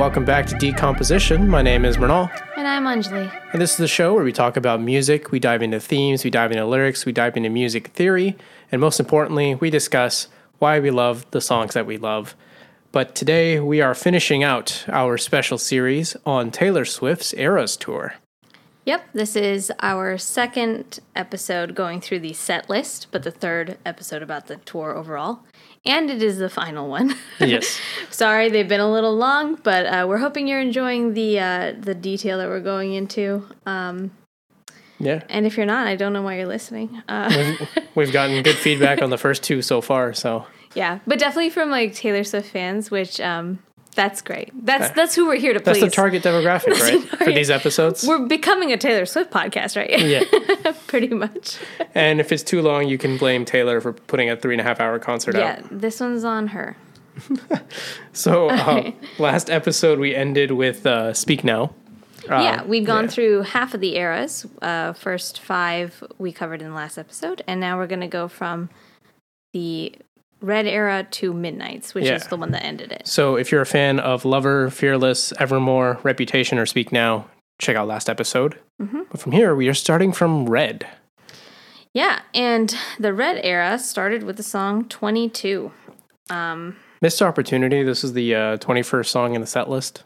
Hello, everyone, and welcome back to Decomposition. My name is Mernal, And I'm Anjali. and this is the show where we talk about music, we dive into themes, we dive into lyrics, we dive into music theory, and most importantly, we discuss why we love the songs that we love. But today we are finishing out our special series on Taylor Swift's Eras Tour. Yep, this is our second episode going through the set list, but the third episode about the tour overall. And it is the final one. Yes. Sorry, they've been a little long, but uh, we're hoping you're enjoying the uh, the detail that we're going into. Um, Yeah. and if you're not, I don't know why you're listening. Uh, We've, we've gotten good feedback on the first two so far, so yeah, but definitely from like Taylor Swift fans, which um, that's great. That's that's who we're here to please. that's the target demographic, right? For these episodes. We're becoming a Taylor Swift podcast, right? yeah. pretty much. And if it's too long, you can blame Taylor for putting a three and a half hour concert out. Yeah, this one's on her. So uh, last episode we ended with uh, "Speak Now." Uh, yeah, we've gone yeah. through half of the eras. Uh, first five we covered in the last episode, and now we're going to go from the red era to midnights, which Yeah. is the one that ended it. So if you're a fan of Lover, Fearless, Evermore, Reputation, or Speak Now, check out last episode. Mm-hmm. But from here, we are starting from Red. Yeah, and the red era started with the song 22. Um, Missed opportunity. This is the uh, 21st song in the set list.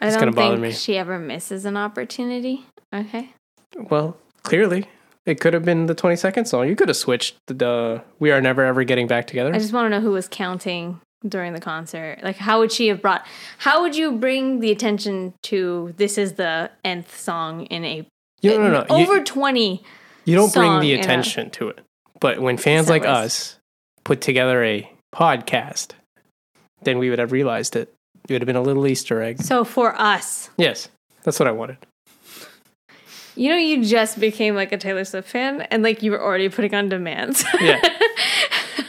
I It's don't gonna bother think me. she ever misses an opportunity. Okay. Well, clearly, it could have been the 22nd song. You could have switched the uh, "We Are Never Ever Getting Back Together." I just want to know who was counting during the concert. Like, how would she have brought, how would you bring the attention to this is the nth song in a you, no, no, no. You- over 20 You don't bring the in a- attention to it. But when fans like us put together a podcast, then we would have realized it. It would have been a little Easter egg. So for us, Yes, that's what I wanted. You know, you just became like a Taylor Swift fan, and like you were already putting on demands. Yeah.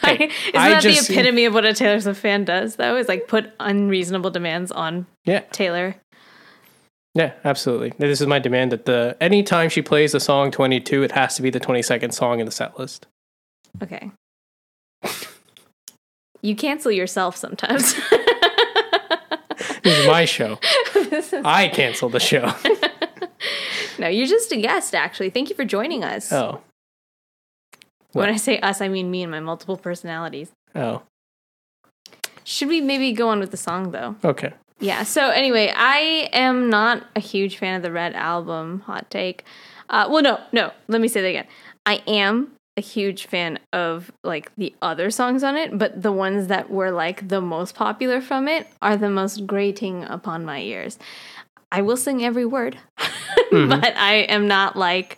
Isn't I that the epitome of what a Taylor Swift fan does? Though is like put unreasonable demands on Yeah, Taylor. yeah, absolutely. This is my demand that the anytime she plays the song 22, it has to be the 22nd song in the set list. Okay. You cancel yourself sometimes. This is my show. I cancel the show. No, you're just a guest, actually. Thank you for joining us. Oh, When I say us, I mean me and my multiple personalities. oh, Should we maybe go on with the song, though? okay. Yeah. So anyway, I am not a huge fan of the Red album. Hot take. Uh, well, no, no. Let me say that again. I am a huge fan of like the other songs on it, but the ones that were like the most popular from it are the most grating upon my ears. I will sing every word, but I am not like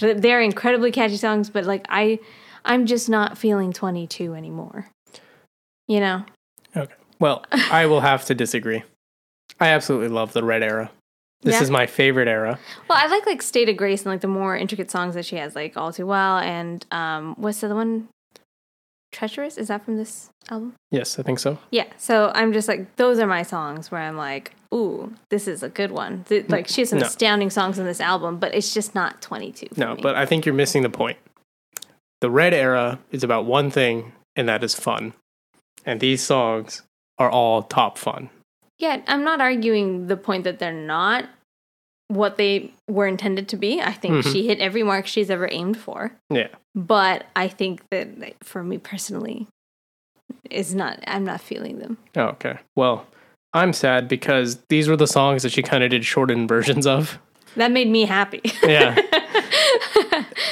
they're incredibly catchy songs, but like I, I'm just not feeling 22 anymore. You know. Okay. Well, I will have to disagree. I absolutely love the Red era. This Yeah. is my favorite era. Well, I like like State of Grace and like the more intricate songs that she has, like All Too Well and um, what's the other one? Treacherous? Is that from this album? Yes, I think so. Yeah. So I'm just like those are my songs where I'm like, ooh, this is a good one. Th- mm, Like she has some No. astounding songs on this album, but it's just not 22. For No, me. but I think you're missing the point. The Red era is about one thing, and that is fun. And these songs are all top fun. yeah, I'm not arguing the point that they're not what they were intended to be. I think Mhm. she hit every mark she's ever aimed for. Yeah. But I think that like, for me personally, is not. I'm not feeling them. Oh, okay. Well, I'm sad because these were the songs that she kind of did shortened versions of. That made me happy. Yeah.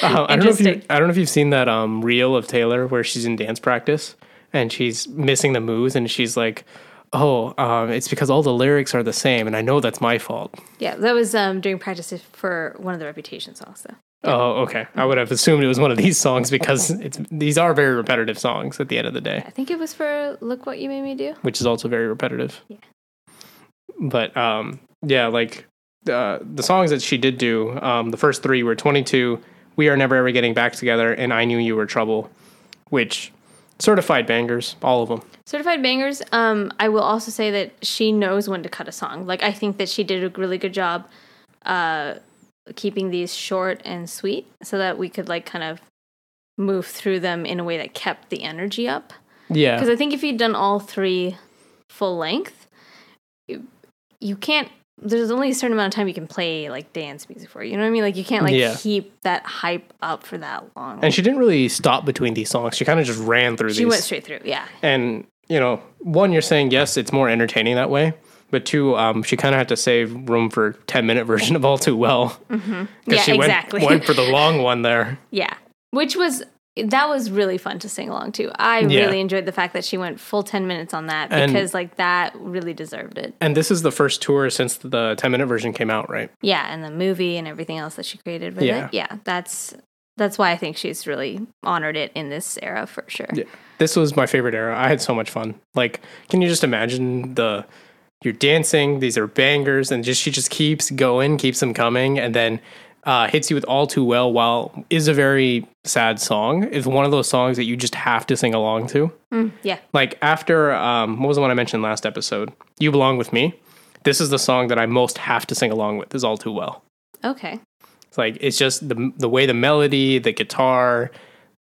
Uh, I don't know if you I don't know if you've seen that um reel of Taylor where she's in dance practice and she's missing the moves and she's like, "Oh, um, it's because all the lyrics are the same, and I know that's my fault." yeah, that was um, during practice for one of the Reputation songs, though. Oh, okay. I would have assumed it was one of these songs because it's these are very repetitive songs at the end of the day, I think it was for "Look What You Made Me Do." which is also very repetitive. Yeah. But um, yeah, like uh, the songs that she did do, um, the first three were 22, "We Are Never Ever Getting Back Together," and "I Knew You Were Trouble," which certified bangers, all of them. Certified bangers. Um, I will also say that she knows when to cut a song. Like I think that she did a really good job, uh, keeping these short and sweet, so that we could like kind of move through them in a way that kept the energy up. Yeah. Because I think if you'd done all three full length, you, you can't. There's only a certain amount of time you can play like dance music for. You know what I mean? Like you can't like Yeah. keep that hype up for that long. And she didn't really stop between these songs. She kind of just ran through these. she these. went straight through. Yeah. and you know, one, you're saying yes, it's more entertaining that way. But two, um, she kind of had to save room for ten minute version of All Too Well. Mm-hmm. Yeah, she exactly. went, went for the long one there. Yeah. Which was that was really fun to sing along to. I Yeah. really enjoyed the fact that she went full 10 minutes on that And- because like that really deserved it. And this is the first tour since the ten minute version came out, right? Yeah, and the movie and everything else that she created with Yeah. it. Yeah, that's that's why I think she's really honored it in this era for sure. Yeah. This was my favorite era. I had so much fun. Like, can you just imagine the you're dancing, these are bangers, and just she just keeps going, keeps them coming, and then uh, hits you with all too well while is a very sad song. Is one of those songs that you just have to sing along to. Mm, yeah. Like after um, what was the one I mentioned last episode? You belong with me. This is the song that I most have to sing along with. Is all too well. Okay. It's like it's just the the way the melody, the guitar,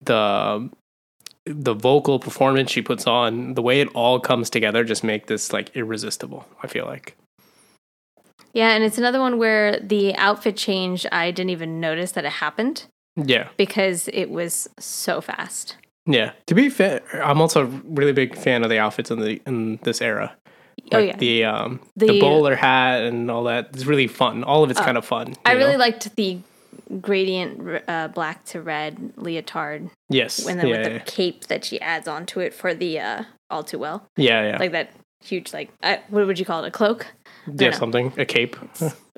the the vocal performance she puts on, the way it all comes together just make this like irresistible. I feel like. Yeah, and it's another one where the outfit change I didn't even notice that it happened Yeah. because it was so fast. Yeah. To be fair, I'm also a really big fan of the outfits in the in this era. Oh, yeah. The um the, The- bowler hat and all that. It's really fun. All of it's kind of fun. I you really liked the gradient uh, black to red leotard Yes. and then yeah, with the yeah. cape that she adds onto it for the uh, all too well. yeah, yeah. Like that huge like uh, what would you call it? A cloak? Yeah, no. something. A cape.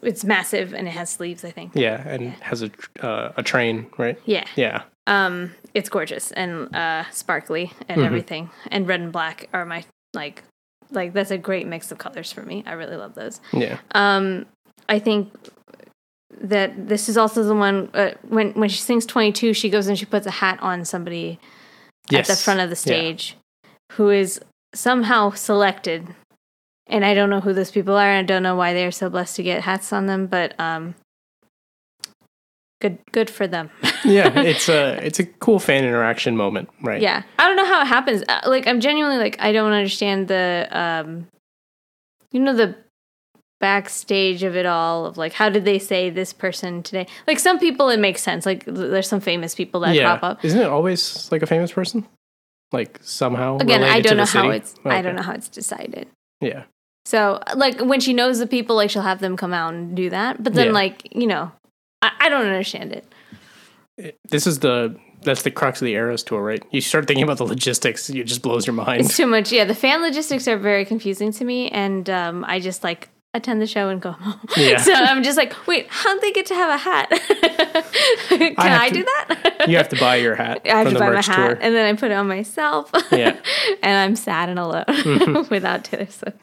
It's massive and it has sleeves, I think. yeah, and has a uh, a train, right? Yeah. Yeah. Um, it's gorgeous and uh, sparkly and Mm-hmm. everything. And red and black are my like, like that's a great mix of colors for me. I really love those. Yeah. Um, I think that this is also the one uh, when when she sings twenty two, she goes and she puts a hat on somebody at the front of the Yeah. stage, who is somehow selected. And I don't know who those people are. and I don't know why they are so blessed to get hats on them, but um, good good for them. yeah, it's a it's a cool fan interaction moment, right? Yeah, I don't know how it happens. Uh, Like, I'm genuinely like, I don't understand the, um, you know, the backstage of it all. Of like, how did they say this person today? Like, some people it makes sense. Like, there's some famous people that yeah. crop up. Isn't it always like a famous person? Like somehow. Again, I don't know how it's. I don't know how it's decided. Yeah. So, like, when she knows the people, like, she'll have them come out and do that. But then, Yeah. like, you know, I, I don't understand it. This is the that's the crux of the Eras tour, right? You start thinking about the logistics, it just blows your mind. It's too much. Yeah, the fan logistics are very confusing to me, and um, I just like attend the show and go home. Yeah. so I'm just like, wait, how'd they get to have a hat? Can I, to- do that? you have to buy your hat I have from to the buy my hat, tour. and then I put it on myself. Yeah. and I'm sad and alone without Taylor Swift.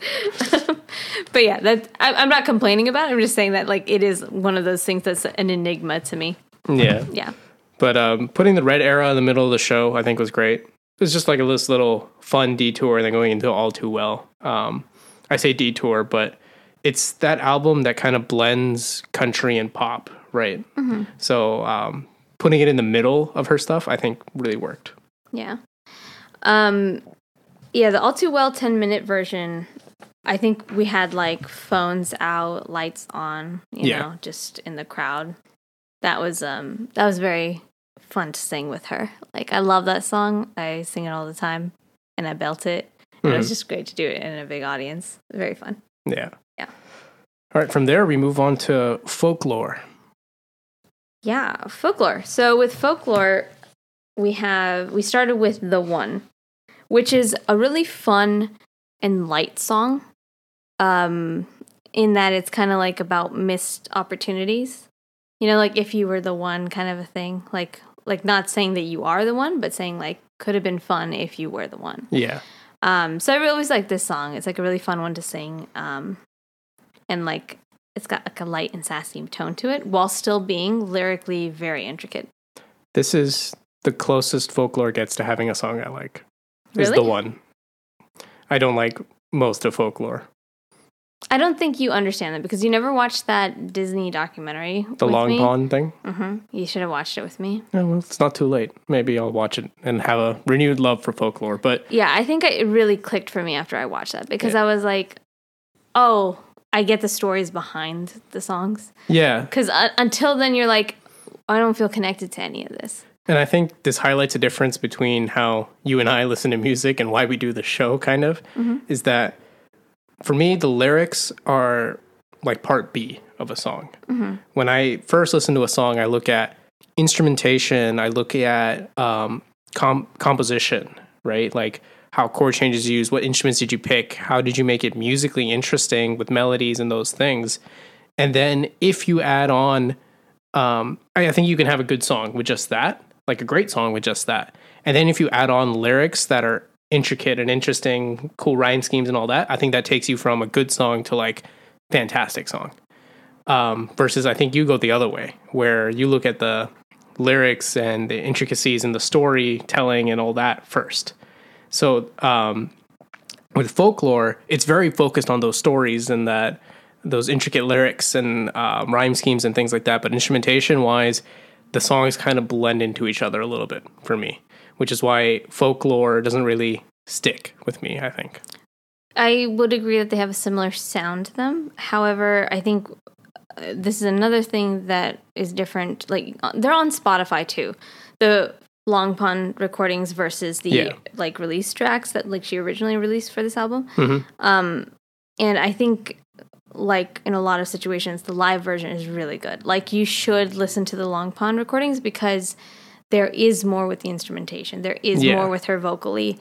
but yeah, that I, I'm not complaining about. it. I'm just saying that like it is one of those things that's an enigma to me. Yeah. Yeah. But um, putting the red era in the middle of the show, I think was great. It was just like a this little fun detour, and then going into all too well. Um, I say detour, but it's that album that kind of blends country and pop, right? So um, putting it in the middle of her stuff, I think really worked. Yeah. Um yeah, the all too well 10 minute version. I think we had like phones out, lights on, you Yeah. know, just in the crowd. That was um that was very fun to sing with her. Like I love that song. I sing it all the time and I belt it. And it was Mhm. just great to do it in a big audience. Very fun. Yeah. All right. From there, we move on to folklore. Yeah, folklore. So with folklore, we have we started with the one, which is a really fun and light song. Um, in that it's kind of like about missed opportunities. You know, like if you were the one kind of a thing. Like like not saying that you are the one, but saying like could have been fun if you were the one. Yeah. Um, so I really always like this song. It's like a really fun one to sing. Um, and like it's got like a light and sassy tone to it while still being lyrically very intricate. This is the closest folklore gets to having a song I like. Is Really? the one. I don't like most of folklore. I don't think you understand that because you never watched that Disney documentary. The Long me. Pond thing. Mm-hmm. You should have watched it with me. Yeah, well, it's not too late. Maybe I'll watch it and have a renewed love for folklore. But Yeah, I think it really clicked for me after I watched that because Yeah. I was like, oh, I get the stories behind the songs. yeah, Because uh, until then, you're like, I don't feel connected to any of this. and I think this highlights a difference between how you and I listen to music and why we do the show. Kind of is that for me, the lyrics are like part B of a song. When I first listen to a song, I look at instrumentation. I look at um, com- composition, right? Like how chord changes used, what instruments did you pick, how did you make it musically interesting with melodies and those things. And then if you add on, um, I, I think you can have a good song with just that, like a great song with just that. And then if you add on lyrics that are intricate and interesting, cool rhyme schemes and all that, I think that takes you from a good song to like fantastic song. Um, versus I think you go the other way, where you look at the lyrics and the intricacies and the storytelling and all that first. So um, with folklore, it's very focused on those stories and that those intricate lyrics and uh, rhyme schemes and things like that. But instrumentation wise, the songs kind of blend into each other a little bit for me, which is why folklore doesn't really stick with me. I think. I would agree that they have a similar sound to them. However, I think uh, this is another thing that is different. Like uh, they're on Spotify too. The Long Pond recordings versus the Yeah. like release tracks that like she originally released for this album. Mhm. Um, and I think like in a lot of situations, the live version is really good. Like you should listen to the Long Pond recordings because there is more with the instrumentation. There is Yeah. more with her vocally.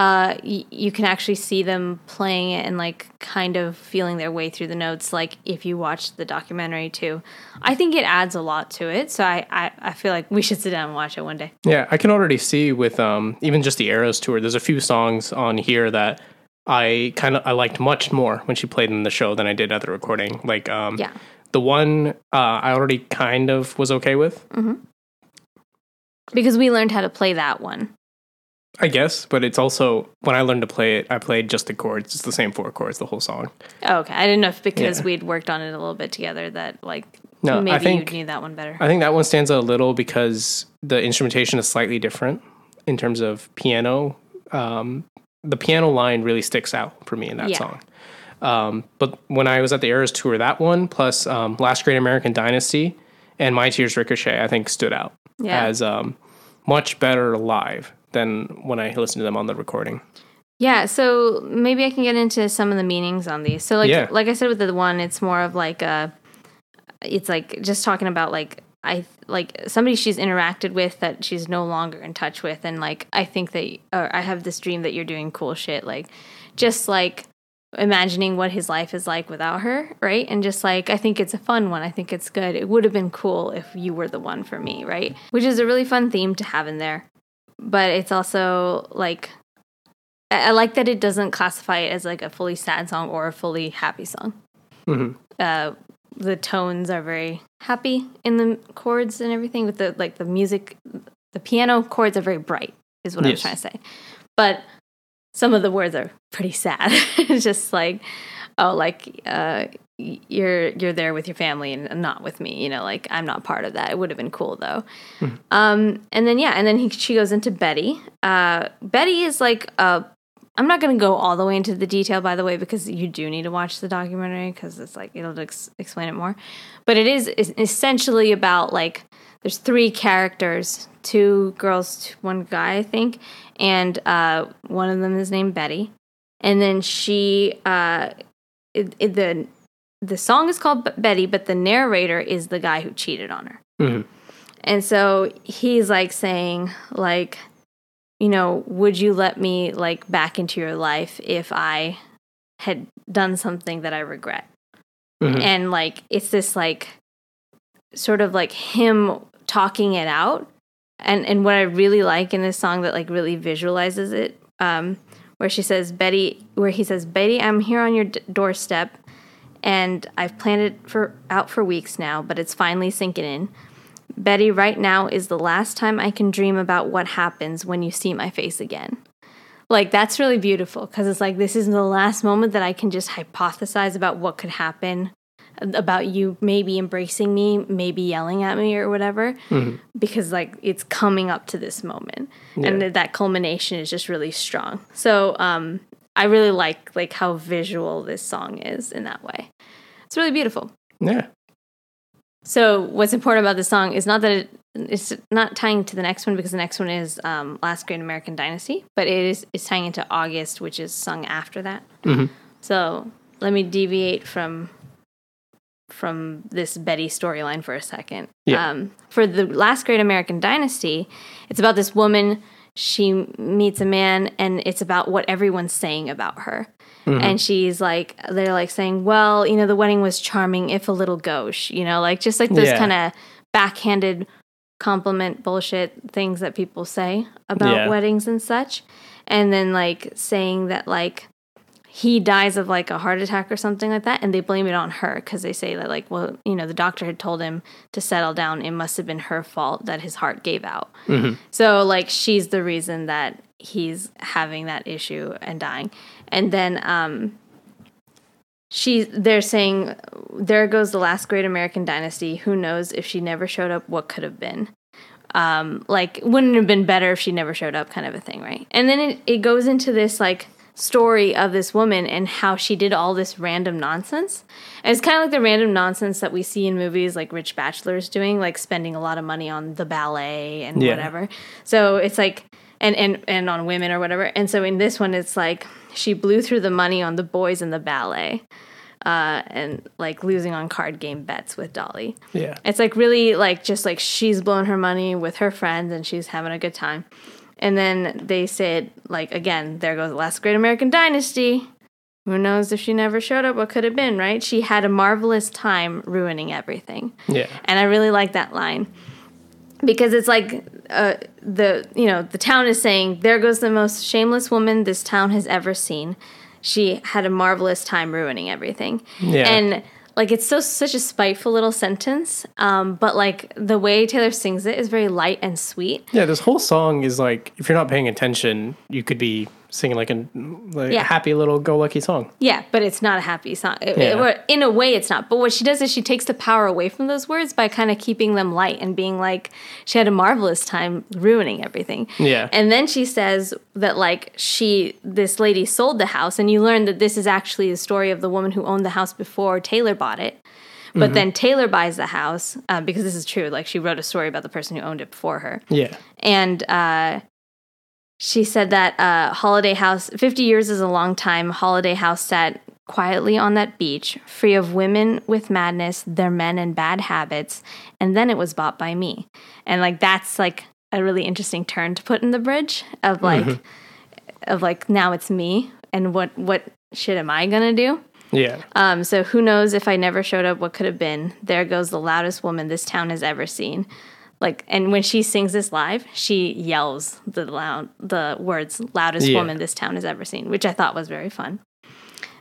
Uh, y- you can actually see them playing it and like kind of feeling their way through the notes. Like if you watch the documentary too, I think it adds a lot to it. So I, I, I feel like we should sit down and watch it one day. Yeah, I can already see with um, even just the Eras tour. There's a few songs on here that I kind of I liked much more when she played in the show than I did at the recording. Like um, Yeah. the one uh, I already kind of was okay with, Because we learned how to play that one. I guess. But it's also when I learned to play it, I played just the chords. It's the same four chords the whole song. Oh, okay. I didn't know if because Yeah. we'd worked on it a little bit together that like No, I maybe think- you knew that one better. I think that one stands out a little because the instrumentation is slightly different in terms of piano. Um, the piano line really sticks out for me in that Yeah. song. Um, but when I was at the Eras tour, that one plus um, Last Great American Dynasty and My Tears Ricochet, I think stood out Yeah. as um, much better live than when I listen to them on the recording. Yeah, so maybe I can get into some of the meanings on these. So like Yeah. like I said with the one, it's more of like a it's like just talking about like I like somebody she's interacted with that she's no longer in touch with and like I think that or I have this dream that you're doing cool shit like just like imagining what his life is like without her, right? And just like I think it's a fun one. I think it's good. It would have been cool if you were the one for me, right? Which is a really fun theme to have in there. But it's also like I, I like that it doesn't classify it as like a fully sad song or a fully happy song. Mhm. Uh, the tones are very happy in the chords and everything. With the like the music, the piano chords are very bright. Is what I was Yes. trying to say. But some of the words are pretty sad. it's just like, oh, like uh, you're you're there with your family and not with me. You know, like I'm not part of that. It would have been cool though. Um, and then yeah, and then he, she goes into Betty. Uh, Betty is like uh, I'm not going to go all the way into the detail, by the way, because you do need to watch the documentary because it's like it'll ex- explain it more. But it is essentially about like there's three characters, two girls, one guy, I think, and uh, one of them is named Betty, and then she uh, it, it, the the song is called Betty, but the narrator is the guy who cheated on her. Mhm. And so he's like saying, like, you know, would you let me like back into your life if I had done something that I regret? Mhm. And like, it's this like sort of like him talking it out. And and what I really like in this song that like really visualizes it, um, where she says, Betty, where he says, Betty, I'm here on your d- doorstep, and I've planned it for out for weeks now, but it's finally sinking in. Betty, right now is the last time I can dream about what happens when you see my face again. like that's really beautiful because it's like this is the last moment that I can just hypothesize about what could happen about you maybe embracing me, maybe yelling at me or whatever, because like it's coming up to this moment, and Yeah. that that culmination is just really strong. So um, I really like like how visual this song is in that way. It's really beautiful. Yeah. So what's important about this song is not that it, it's not tying to the next one because the next one is um, Last Great American Dynasty, but it is it's tying into August, which is sung after that. Mhm. So let me deviate from from this Betty storyline for a second. Yeah. Um, for the Last Great American Dynasty, it's about this woman. She meets a man, and it's about what everyone's saying about her. Mm-hmm. And she's like, they're like saying, well, you know, the wedding was charming, if a little gauche, you know, like just like those Yeah. kind of backhanded compliment bullshit things that people say about Yeah. weddings and such. And then like saying that like he dies of like a heart attack or something like that and they blame it on her because they say that like well you know the doctor had told him to settle down. It must have been her fault that his heart gave out. So like she's the reason that he's having that issue and dying. And then um she they're saying there goes the last great american dynasty. Who knows if she never showed up what could have been? Um like wouldn't it have been better if she never showed up kind of a thing right? And then it, it goes into this like story of this woman and how she did all this random nonsense and it's kind of like the random nonsense that we see in movies like rich bachelors doing like spending a lot of money on the ballet and Yeah. whatever so it's like and, and and on women or whatever and so in this one it's like she blew through the money on the boys in the ballet uh, and like losing on card game bets with dolly Yeah. it's like really like just like she's blowing her money with her friends and she's having a good time. And then they said like again, there goes the last great American dynasty. Who knows if she never showed up what could have been, right? She had a marvelous time ruining everything. Yeah. And I really like that line. Because it's like uh, the you know the town is saying there goes the most shameless woman this town has ever seen. She had a marvelous time ruining everything. Yeah. And like it's so such a spiteful little sentence, um, but like the way Taylor sings it is very light and sweet. Yeah, this whole song is like if you're not paying attention, you could be singing like a like Yeah. happy little go lucky song. Yeah, but it's not a happy song. It- Yeah. it- in a way, it's not. But what she does is she takes the power away from those words by kind of keeping them light and being like, she had a marvelous time ruining everything. Yeah. And then she says that, like, she, this lady sold the house, and you learn that this is actually the story of the woman who owned the house before Taylor bought it. But then Taylor buys the house uh, because this is true. Like, she wrote a story about the person who owned it before her Yeah. and uh, she said that uh, Holiday House, 50 years is a long time. Holiday House sat quietly on that beach, free of women with madness, their men and bad habits, and then it was bought by me. And like that's like a really interesting turn to put in the bridge of like of like now it's me and what what shit am I gonna do? Yeah. Um, so who knows if I never showed up, what could have been? There goes the loudest woman this town has ever seen. Like, and when she sings this live, she yells the loud the words "loudest Yeah. woman this town has ever seen," which I thought was very fun.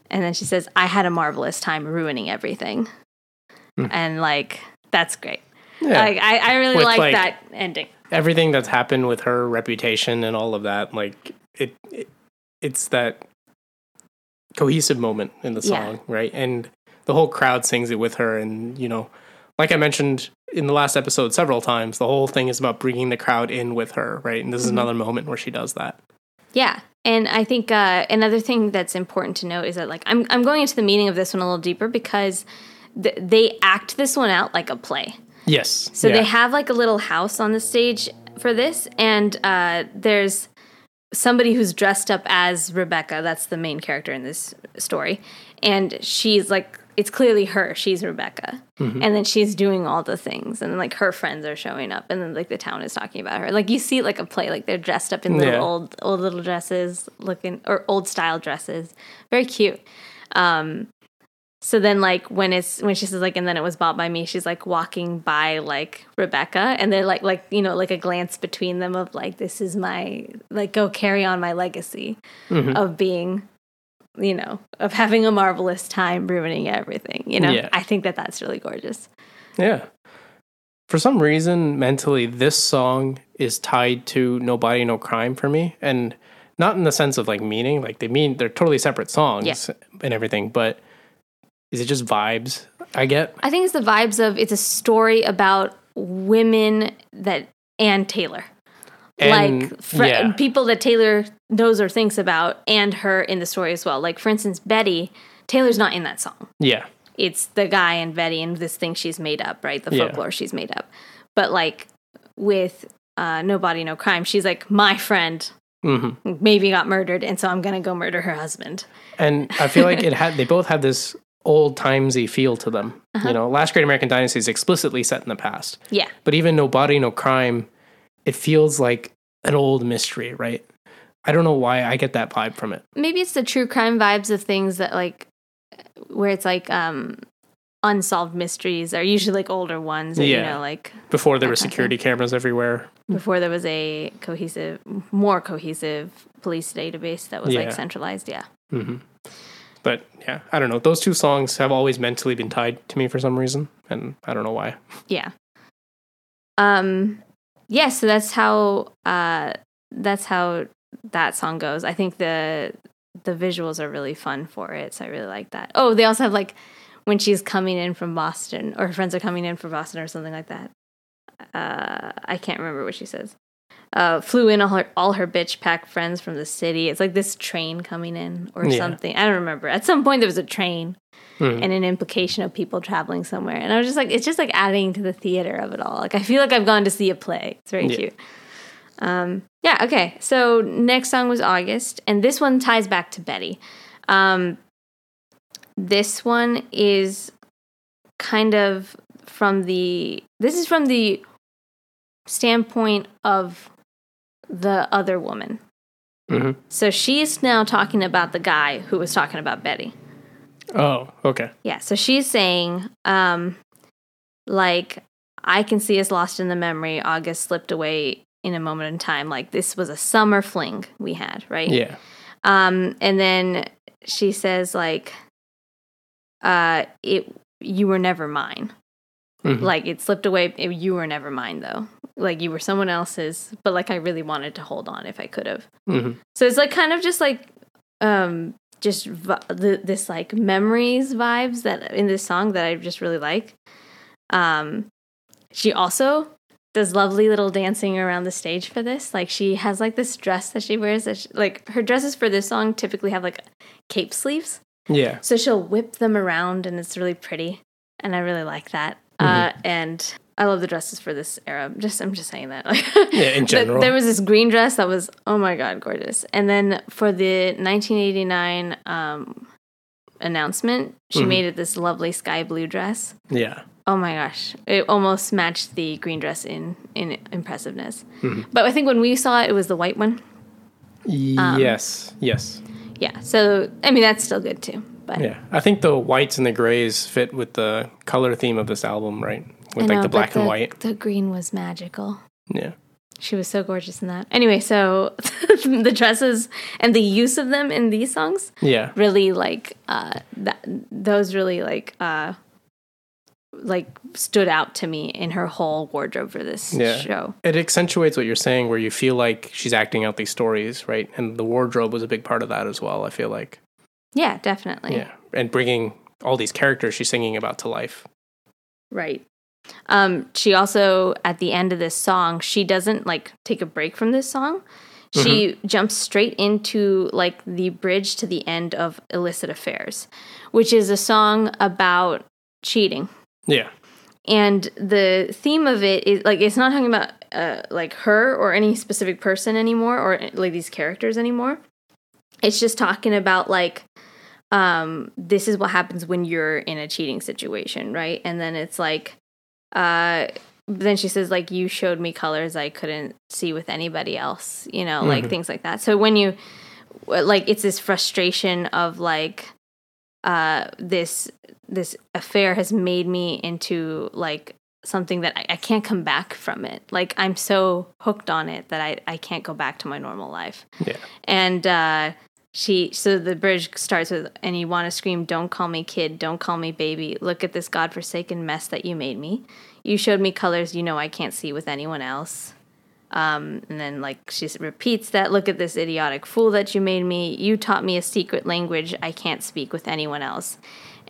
And then she says, "I had a marvelous time ruining everything," hmm. and like that's great. Yeah. Like, I, I really like, like- that ending. Everything that's happened with her reputation and all of that, like it, it it's that cohesive moment in the Yeah. song, right? And the whole crowd sings it with her and you know, like I mentioned in the last episode several times, the whole thing is about bringing the crowd in with her, right? And this Mm-hmm. is another moment where she does that. Yeah. And I think uh, another thing that's important to note is that, like, I'm, I'm going into the meaning of this one a little deeper because th- they act this one out like a play. Yes. So yeah. they have like a little house on the stage for this, and uh, there's somebody who's dressed up as Rebecca. That's the main character in this story, and she's like, it's clearly her. She's Rebecca, Mm-hmm. and then she's doing all the things, and then like her friends are showing up, and then like the town is talking about her. Like you see like a play, like they're dressed up in little Yeah. old old little dresses, looking or old style dresses, very cute. Um, so then like when it's when she says like and then it was bought by me, she's like walking by like Rebecca and they're like like you know like a glance between them of like this is my like go carry on my legacy Mm-hmm. of being you know of having a marvelous time ruining everything you know Yeah. i think that that's really gorgeous Yeah. For some reason, mentally, this song is tied to No Body, No Crime for me. And not in the sense of like meaning, like they mean they're totally separate songs Yeah. and everything, but is it just vibes I get? I think it's the vibes of it's a story about women that and Taylor. And- like fr- yeah. people that Taylor knows or thinks about and her in the story as well. Like for instance, Betty, Taylor's not in that song. Yeah. It's the guy and Betty and this thing she's made up, right? The Yeah. folklore she's made up. But like with uh, No Body, No Crime, she's like, my friend hmm maybe got murdered, and so I'm gonna go murder her husband. And I feel like it had they both had this old timesy feel to them. Uh-huh. You know, Last Great American Dynasty is explicitly set in the past. Yeah, But even No Body, No Crime, it feels like an old mystery, right? I don't know why I get that vibe from it. maybe it's the true crime vibes of things that like where it's like um unsolved mysteries are usually like older ones, or, you know, like Before there were That kind of security cameras everywhere. before there was a cohesive, more cohesive police database that was Yeah. like centralized. Yeah. hmm But yeah, I don't know. Those two songs have always mentally been tied to me for some reason, and I don't know why. Yeah. Um yeah, so that's how uh that's how that song goes. I think the the visuals are really fun for it, so I really like that. Oh, they also have like when she's coming in from Boston or her friends are coming in from Boston or something like that. Uh I can't remember what she says. Uh flew in all her all her bitch pack friends from the city. It's like this train coming in or Yeah. something. I don't remember. At some point there was a train Mhm. and an implication of people traveling somewhere. And I was just like, it's just like adding to the theater of it all. Like I feel like I've gone to see a play. It's very Yeah. cute. Um, yeah. Okay. So next song was August, and this one ties back to Betty. Um, this one is kind of from the. This is from the standpoint of the other woman. Mhm. So she's now talking about the guy who was talking about Betty. Oh, okay. Yeah, so she's saying, um, like, I can see us lost in the memory. August slipped away in a moment in time. Like, this was a summer fling we had, right? Yeah. Um, and then she says, like, uh, it, you were never mine. Mhm. Like, it slipped away. It- you were never mine, though. Like, you were someone else's, but like, I really wanted to hold on if I could have. Mhm. So it's like kind of just like um just vi- the, this like memories vibes that in this song that I just really like. Um she also does lovely little dancing around the stage for this. Like she has like this dress that she wears that she, like her dresses for this song typically have like cape sleeves. Yeah. So she'll whip them around and it's really pretty and I really like that. Uh and I love the dresses for this era. Just I'm just saying that. Yeah, in general. There was this green dress that was oh my god, gorgeous. And then for the 1989 um, announcement, she Mhm. made it this lovely sky blue dress. Yeah. Oh my gosh, it almost matched the green dress in in impressiveness. Mhm. But I think when we saw it, it was the white one. Um, yes. Yes. Yeah. So I mean, that's still good too. But Yeah. I think the whites and the grays fit with the color theme of this album, right? I With know, like the black and white. The green was magical. Yeah. She was so gorgeous in that. Anyway, so the dresses and the use of them in these songs Yeah. really like uh that those really like uh like stood out to me in her whole wardrobe for this Yeah. show. It accentuates what you're saying, where you feel like she's acting out these stories, right? And the wardrobe was a big part of that as well. I feel like, Yeah, definitely. yeah, and bringing all these characters she's singing about to life. Right. Um, she also at the end of this song, she doesn't like take a break from this song. She jumps straight into like the bridge to the end of Illicit Affairs, which is a song about cheating. Yeah, And the theme of it is like it's not talking about uh, like her or any specific person anymore or like these characters anymore. It's just talking about like um this is what happens when you're in a cheating situation, right? And then it's like uh then she says like you showed me colors I couldn't see with anybody else, you know, like Mhm. things like that. So when you like it's this frustration of like uh this this affair has made me into like something that I, I can't come back from it. Like I'm so hooked on it that I, I can't go back to my normal life. yeah, And uh she so the bridge starts with and you want to scream don't call me kid don't call me baby look at this godforsaken mess that you made me you showed me colors you know i can't see with anyone else Um, and then like she repeats that, look at this idiotic fool that you made me. You taught me a secret language I can't speak with anyone else.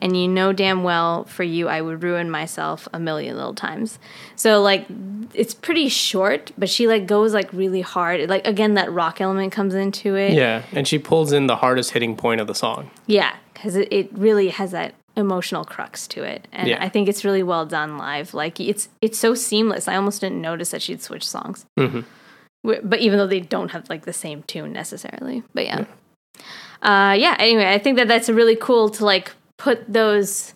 And you know damn well for you I would ruin myself a million little times. So like it's pretty short, but she like goes like really hard. Like again that rock element comes into it. Yeah, and she pulls in the hardest hitting point of the song. Yeah, because it, it really has that emotional crux to it, and Yeah. I think it's really well done live. Like it's it's so seamless. I almost didn't notice that she'd switch songs. Mhm. But even though they don't have like the same tune necessarily, but yeah, uh, yeah. Anyway, I think that that's really cool to like put those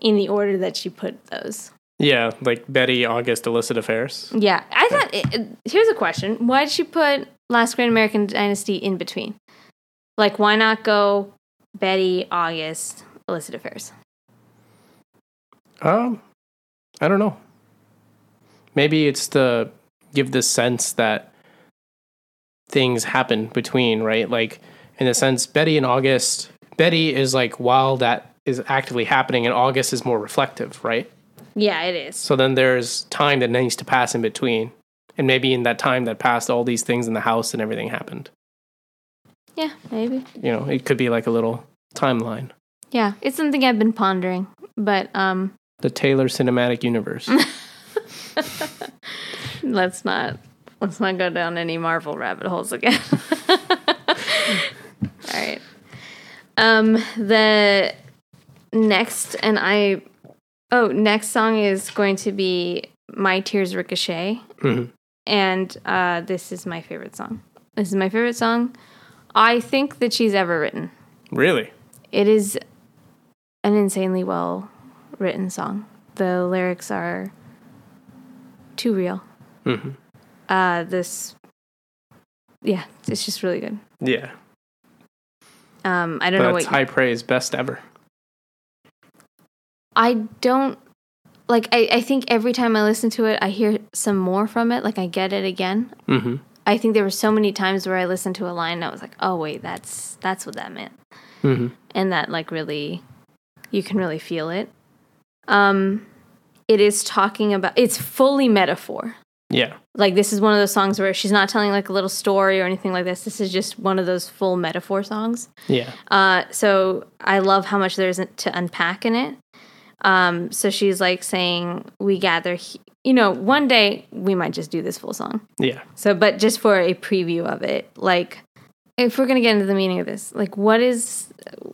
in the order that she put those. Yeah, like Betty, August, illicit affairs. Yeah, I thought. It, here's a question: Why did she put Last Great American Dynasty in between? Like, why not go Betty, August, illicit affairs? Um, I don't know. Maybe it's to give the sense that things happen between, right? Like in a sense, Betty and August. Betty is like while that is actively happening, and August is more reflective, right? Yeah, it is. So then there's time that needs to pass in between, and maybe in that time that passed, all these things in the house and everything happened. Yeah, maybe. You know, it could be like a little timeline. Yeah, it's something I've been pondering, but um, The Taylor Cinematic Universe. let's not let's not go down any Marvel rabbit holes again. All right. Um, the next and I oh next song is going to be My Tears Ricochet, Mhm. and uh, this is my favorite song. This is my favorite song. I think that she's ever written. Really? It is an insanely well written song. The lyrics are too real. Mhm. Uh, this, yeah, it's just really good. Yeah. Um, I don't know But what it's high praise, best ever. I don't like. I, I think every time I listen to it, I hear some more from it. Like I get it again. hmm I think there were so many times where I listened to a line and I was like, oh wait, that's that's what that meant. hmm and that like really you can really feel it um it is talking about it's fully metaphor Yeah. like this is one of those songs where she's not telling like a little story or anything like this this is just one of those full metaphor songs Yeah. uh so i love how much there isn't to unpack in it um so she's like saying we gather he- you know one day we might just do this full song Yeah. so, but just for a preview of it, like, if we're gonna get into the meaning of this, like, what is,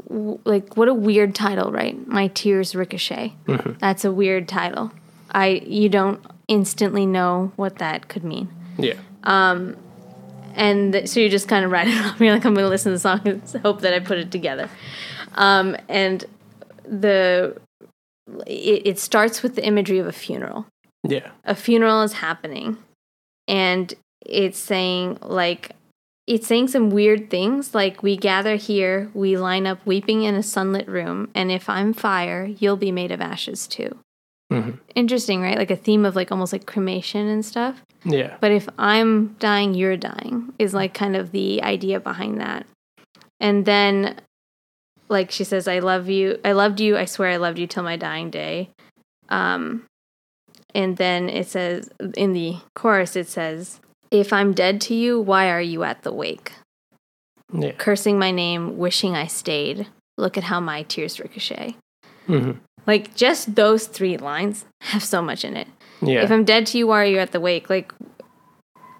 w- like, what a weird title, right? My tears ricochet. That's a weird title. I you don't instantly know what that could mean, Yeah. Um, and th- so you just kind of write it off. You're like, I'm gonna listen to the song and hope that I put it together. Um, and the it, it starts with the imagery of a funeral. Yeah. a funeral is happening and it's saying like it's saying some weird things like we gather here we line up weeping in a sunlit room and if i'm fire you'll be made of ashes too hmm interesting right like a theme of like almost like cremation and stuff Yeah. but if i'm dying you're dying is like kind of the idea behind that and then like she says i love you. I loved you. I swear i loved you till my dying day. Um and then it says in the chorus it says if i'm dead to you why are you at the wake? Yeah. cursing my name wishing i stayed. Look at how my tears ricochet. Hmm like just those three lines have so much in it. Yeah. if I'm dead to you, why are you at the wake? Like,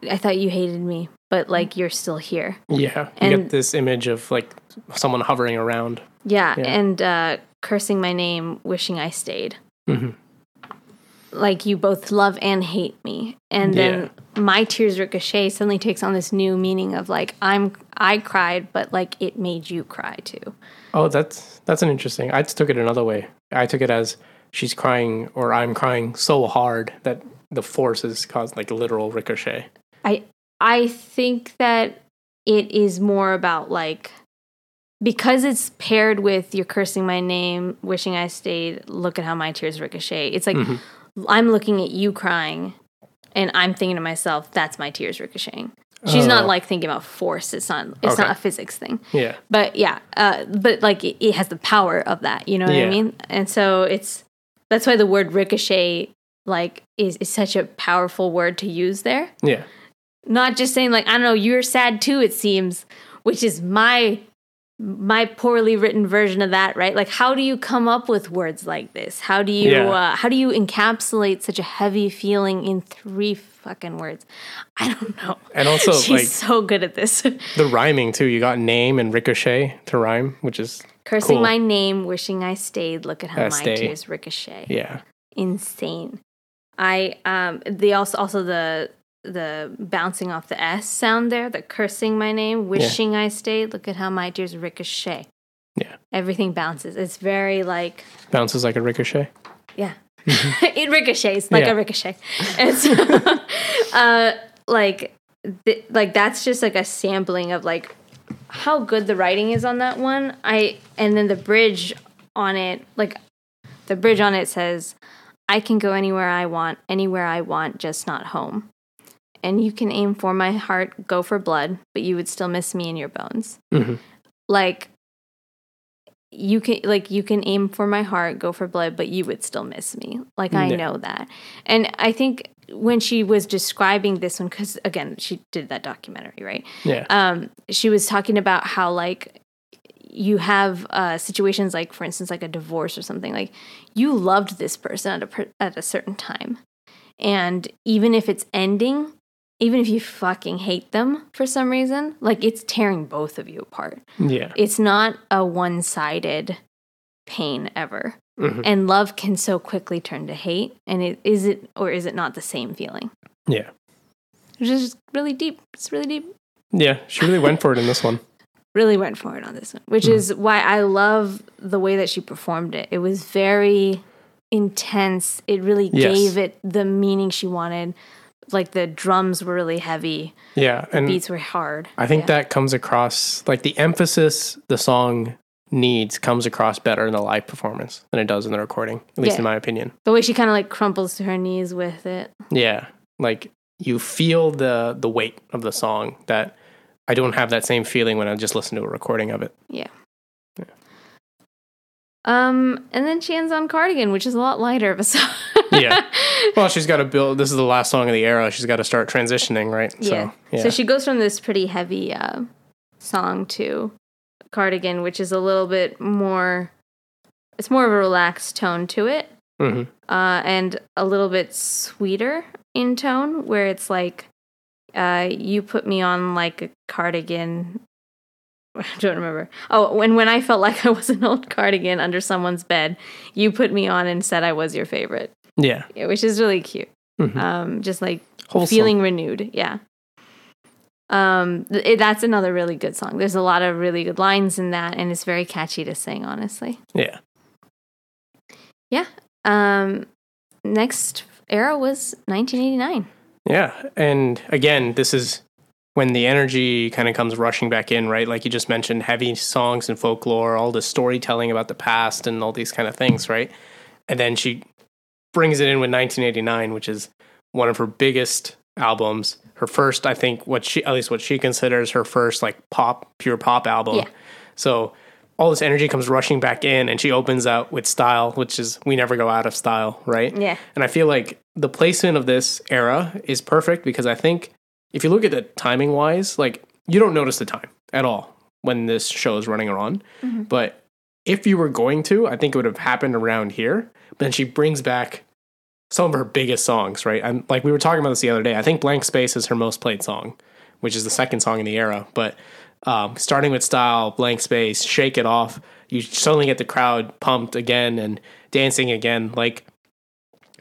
I thought you hated me, but like you're still here. yeah. You get this image of like someone hovering around. Yeah, Yeah. and uh, cursing my name, wishing I stayed. hmm Like you both love and hate me, and then my tears ricochet suddenly takes on this new meaning of like I'm I cried, but like it made you cry too. Oh, that's that's an interesting. I just took it another way. I took it as she's crying or I'm crying so hard that the force has caused like literal ricochet. I I think that it is more about like because it's paired with you're cursing my name, wishing I stayed, look at how my tears ricochet. It's like Mhm. I'm looking at you crying and I'm thinking to myself, that's my tears ricocheting. She's Oh. not like thinking about force. It's not it's Okay. not a physics thing. Yeah. But yeah, uh, but like it, it has the power of that, you know what Yeah. I mean? And so it's that's why the word ricochet like is, is such a powerful word to use there Yeah. Not just saying like I don't know, you're sad too. It seems, which is my my poorly written version of that, right? Like, how do you come up with words like this? How do you Yeah. uh, how do you encapsulate such a heavy feeling in three fucking words? I don't know. And also, She's like so good at this. the rhyming too. You got name and ricochet to rhyme, which is Cursing Cool. my name, wishing I stayed. Look at how Uh, my stay. tears ricochet. yeah, insane. I um they also also the the bouncing off the S sound there, the cursing my name, wishing I stayed. Look at how my tears ricochet. Yeah. Everything bounces. It's very like bounces like a ricochet. yeah. it ricochets like Yeah. a ricochet. It's uh like th- like that's just like a sampling of like how good the writing is on that one. I and then the bridge on it, like the bridge on it says, "I can go anywhere I want, anywhere I want, just not home." And you can aim for my heart, go for blood, but you would still miss me in your bones. Mhm. Like you can like you can aim for my heart, go for blood, but you would still miss me. Like I Yeah. know that. And I think when she was describing this one cuz again, she did that documentary, right? Yeah, um, she was talking about how like you have uh, situations like for instance like a divorce or something like you loved this person at a per- at a certain time and even if it's ending even if you fucking hate them for some reason like it's tearing both of you apart yeah, it's not a one-sided pain ever Mhm. and love can so quickly turn to hate and it is it or is it not the same feeling yeah, which is really deep it's really deep yeah. She really went for it in this one. really went for it on this one, which is why I love the way that she performed it. It was very intense. It really Yes. gave it the meaning she wanted. Like the drums were really heavy, Yeah, and the beats were hard. I think Yeah. that comes across like the emphasis the song needs comes across better in the live performance than it does in the recording, at least Yeah. in my opinion. the way she kind of like crumples to her knees with it. Yeah, like you feel the the weight of the song that I don't have that same feeling when I just listen to a recording of it. Yeah. Um, and then she ends on Cardigan, which is a lot lighter of a song. Yeah. Well, she's got to build. This is the last song of the era. She's got to start transitioning, right? Yeah. So, yeah. So she goes from this pretty heavy uh, song to Cardigan, which is a little bit more. It's more of a relaxed tone to it, hmm uh, and a little bit sweeter in tone, where it's like, uh, "You put me on like a cardigan." I don't remember. Oh, when when I felt like I was an old cardigan under someone's bed, you put me on and said I was your favorite, Yeah. Yeah, which is really cute. Mhm. Um, just like Wholesome. feeling renewed yeah um th- that's another really good song there's a lot of really good lines in that and it's very catchy to sing honestly Yeah. Yeah. um next era was 1989 Yeah. And again, this is when the energy kind of comes rushing back in, right? Like you just mentioned, heavy songs and folklore, all the storytelling about the past and all these kind of things, right? And then she brings it in with 1989, which is one of her biggest albums. Her first, I think, what she, at least what she considers her first like pop, pure pop album. Yeah. So all this energy comes rushing back in, and she opens out with style, which is we never go out of style, right? yeah And I feel like the placement of this era is perfect because I think if you look at it timing wise, like you don't notice the time at all when this show is running on. Mhm. But if you were going to, I think it would have happened around here. But then she brings back some of her biggest songs, right? And like we were talking about this the other day. I think Blank Space is her most played song, which is the second song in the era. But um, starting with Style, Blank Space, Shake It Off, you suddenly get the crowd pumped again and dancing again. Like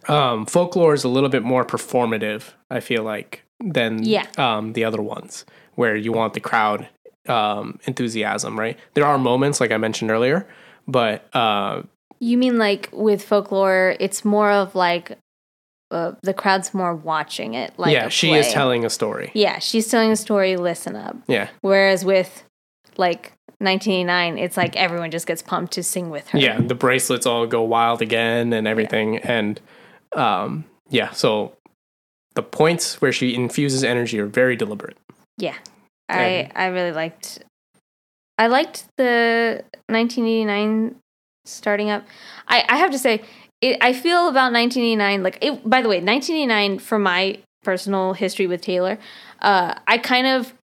um, folklore is a little bit more performative, I feel like, than Yeah. um, the other ones, where you want the crowd um, enthusiasm, right? There are moments, like I mentioned earlier, but uh, you mean like with folklore it's more of like uh, the crowd's more watching it like yeah, she is telling a story. yeah she's telling a story listen up Yeah, whereas with like 1989 it's like everyone just gets pumped to sing with her yeah. The bracelets all go wild again and everything, and um, yeah. So the points where she infuses energy are very deliberate. Yeah. I And- I really liked I liked the 1989 starting up. I I have to say it, I feel about 1989 like it by the way 1989 for my personal history with Taylor. Uh, I kind of,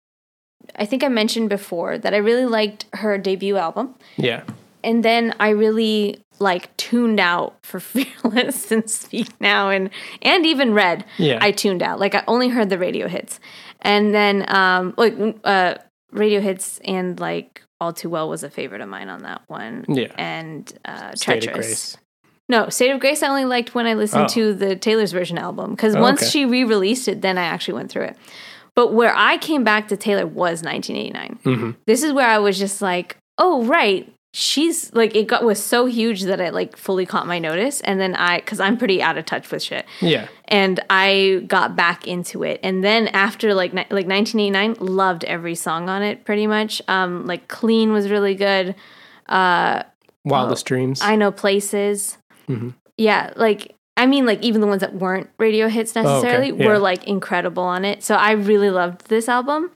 I think I mentioned before that I really liked her debut album, Yeah. and then I really like tuned out for Fearless and Speak Now and and even Red. Yeah. I tuned out. Like I only heard the radio hits, and then um like uh radio hits and like All Too Well was a favorite of mine on that one. Yeah. and uh, State of Treacherous. Grace. No, State of Grace I only liked when I listened Oh. to the Taylor's version album because Oh, once okay. she re-released it, then I actually went through it. But where I came back to Taylor was 1989. Mm-hmm. This is where I was just like, oh right, she's like it got was so huge that it like fully caught my notice, and then I because I'm pretty out of touch with shit, Yeah. and I got back into it, and then after like ni- like 1989, loved every song on it pretty much. Um, like Clean was really good. uh Wildest Dreams. I know places. Mm-hmm. Yeah, like I mean, like even the ones that weren't radio hits necessarily Oh, yeah. were like incredible on it. So I really loved this album.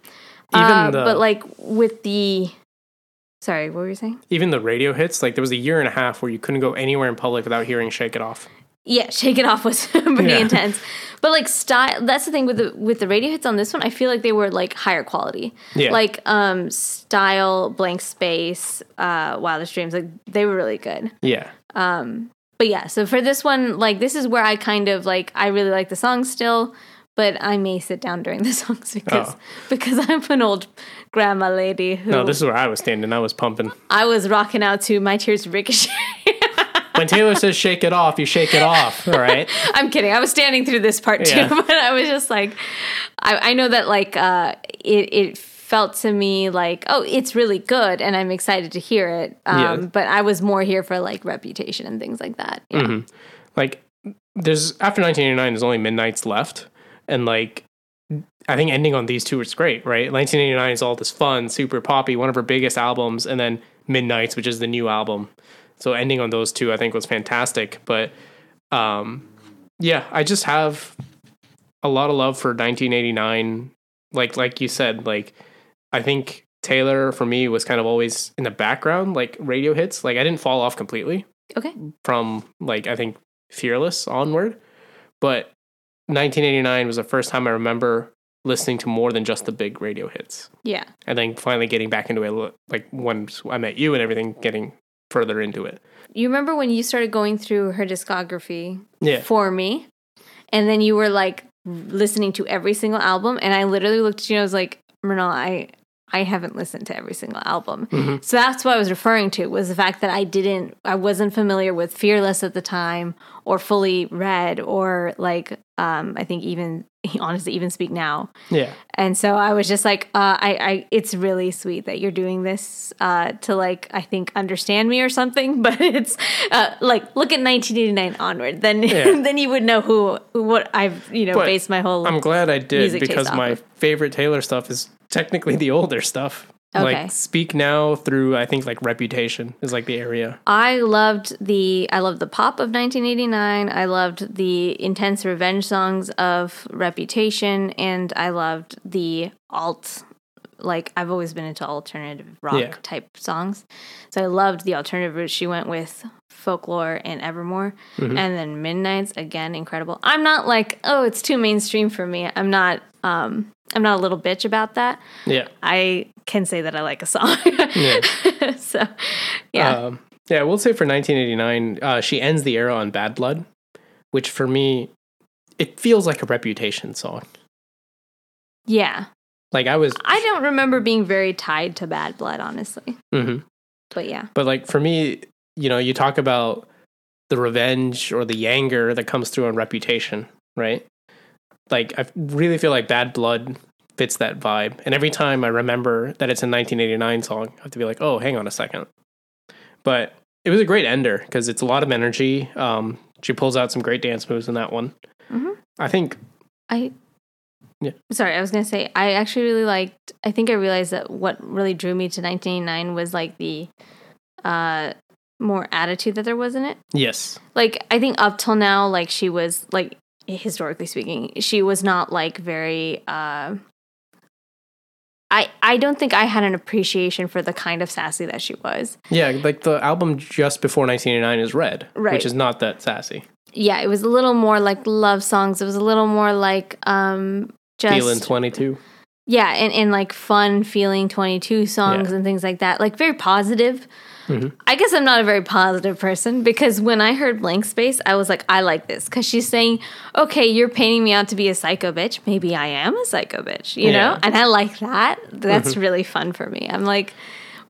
Even Uh, the but like with the, sorry, what were you saying? even the radio hits, like there was a year and a half where you couldn't go anywhere in public without hearing "Shake It Off." Yeah, Shake It Off was pretty Yeah. intense. But like style, that's the thing with the with the radio hits on this one. I feel like they were like higher quality. Yeah. Like um style, blank space, uh, Wildest Dreams. Like they were really good. Yeah. Um, but yeah, so for this one, like this is where I kind of like I really like the song still, but I may sit down during the songs because Oh. because I'm an old grandma lady who No, this is where I was standing. I was pumping. I was rocking out to My Tears Ricochet. When Taylor says "Shake It Off," you shake it off. All right. I'm kidding. I was standing through this part too, Yeah. but I was just like, I, I know that like uh, it it felt to me like oh it's really good and I'm excited to hear it. Um, Yeah. But I was more here for like reputation and things like that. Yeah. Mm-hmm. Like, there's after 1989, there's only Midnight's left, and like, I think ending on these two is great, right? 1989 is all this fun, super poppy, one of her biggest albums, and then Midnight's, which is the new album. So ending on those two, I think was fantastic. But, um, yeah, I just have a lot of love for 1989. Like, like you said, like, I think Taylor for me was kind of always in the background, like radio hits. Like, I didn't fall off completely Okay. from like I think Fearless onward. But 1989 was the first time I remember listening to more than just the big radio hits. Yeah. And then finally getting back into it like when I met you and everything getting further into it. You remember when you started going through her discography Yeah. for me, and then you were like listening to every single album, and I literally looked at you and I was like, Mrinal, I I haven't listened to every single album. Mhm. So that's what I was referring to was the fact that I didn't I wasn't familiar with Fearless at the time or Fully Red or like um I think even honestly even Speak Now. Yeah. And so I was just like, uh, I, I, it's really sweet that you're doing this uh, to like, I think, understand me or something. But it's uh, like, look at 1989 onward, then Yeah. then you would know who, what I've you know But based my whole. Life. I'm glad I did because my of. favorite Taylor stuff is technically the older stuff. Okay. Like Speak Now through I think like Reputation is like the area. I loved the I loved the pop of 1989. I loved the intense revenge songs of Reputation, and I loved the alt. Like I've always been into alternative rock Yeah. type songs, so I loved the alternative route she went with folklore and Evermore, Mm-hmm. and then Midnight's again incredible. I'm not like oh it's too mainstream for me. I'm not um I'm not a little bitch about that. Yeah. I can say that I like a song. Yeah. so yeah. Um, yeah, we'll say for 1989, uh, she ends the era on Bad Blood, which for me, it feels like a Reputation song. yeah. Like I was, I don't remember being very tied to Bad Blood, honestly. Mhm. But yeah, but like for me, you know, you talk about the revenge or the anger that comes through on Reputation, right? Like I really feel like Bad Blood fits that vibe, and every time I remember that it's a 1989 song, I have to be like, oh, hang on a second. But it was a great ender because it's a lot of energy. Um, she pulls out some great dance moves in that one. Mhm. I think I. Yeah. Sorry, I was gonna say I actually really liked. I think I realized that what really drew me to 1989 was like the, uh, more attitude that there was in it. yes, Like I think up till now, like she was like historically speaking, she was not like very. uh I I don't think I had an appreciation for the kind of sassy that she was. yeah, like the album just before 1989 is Red, Right. which is not that sassy. yeah, it was a little more like love songs. It was a little more like um just Feeling 22. yeah, and, and like fun feeling 22 songs Yeah. and things like that. Like very positive. Mhm. I guess I'm not a very positive person because when I heard Blank Space, I was like, I like this because she's saying, okay, you're painting me out to be a psycho bitch. Maybe I am a psycho bitch, you Yeah. know? And I like that. That's really fun for me. I'm like,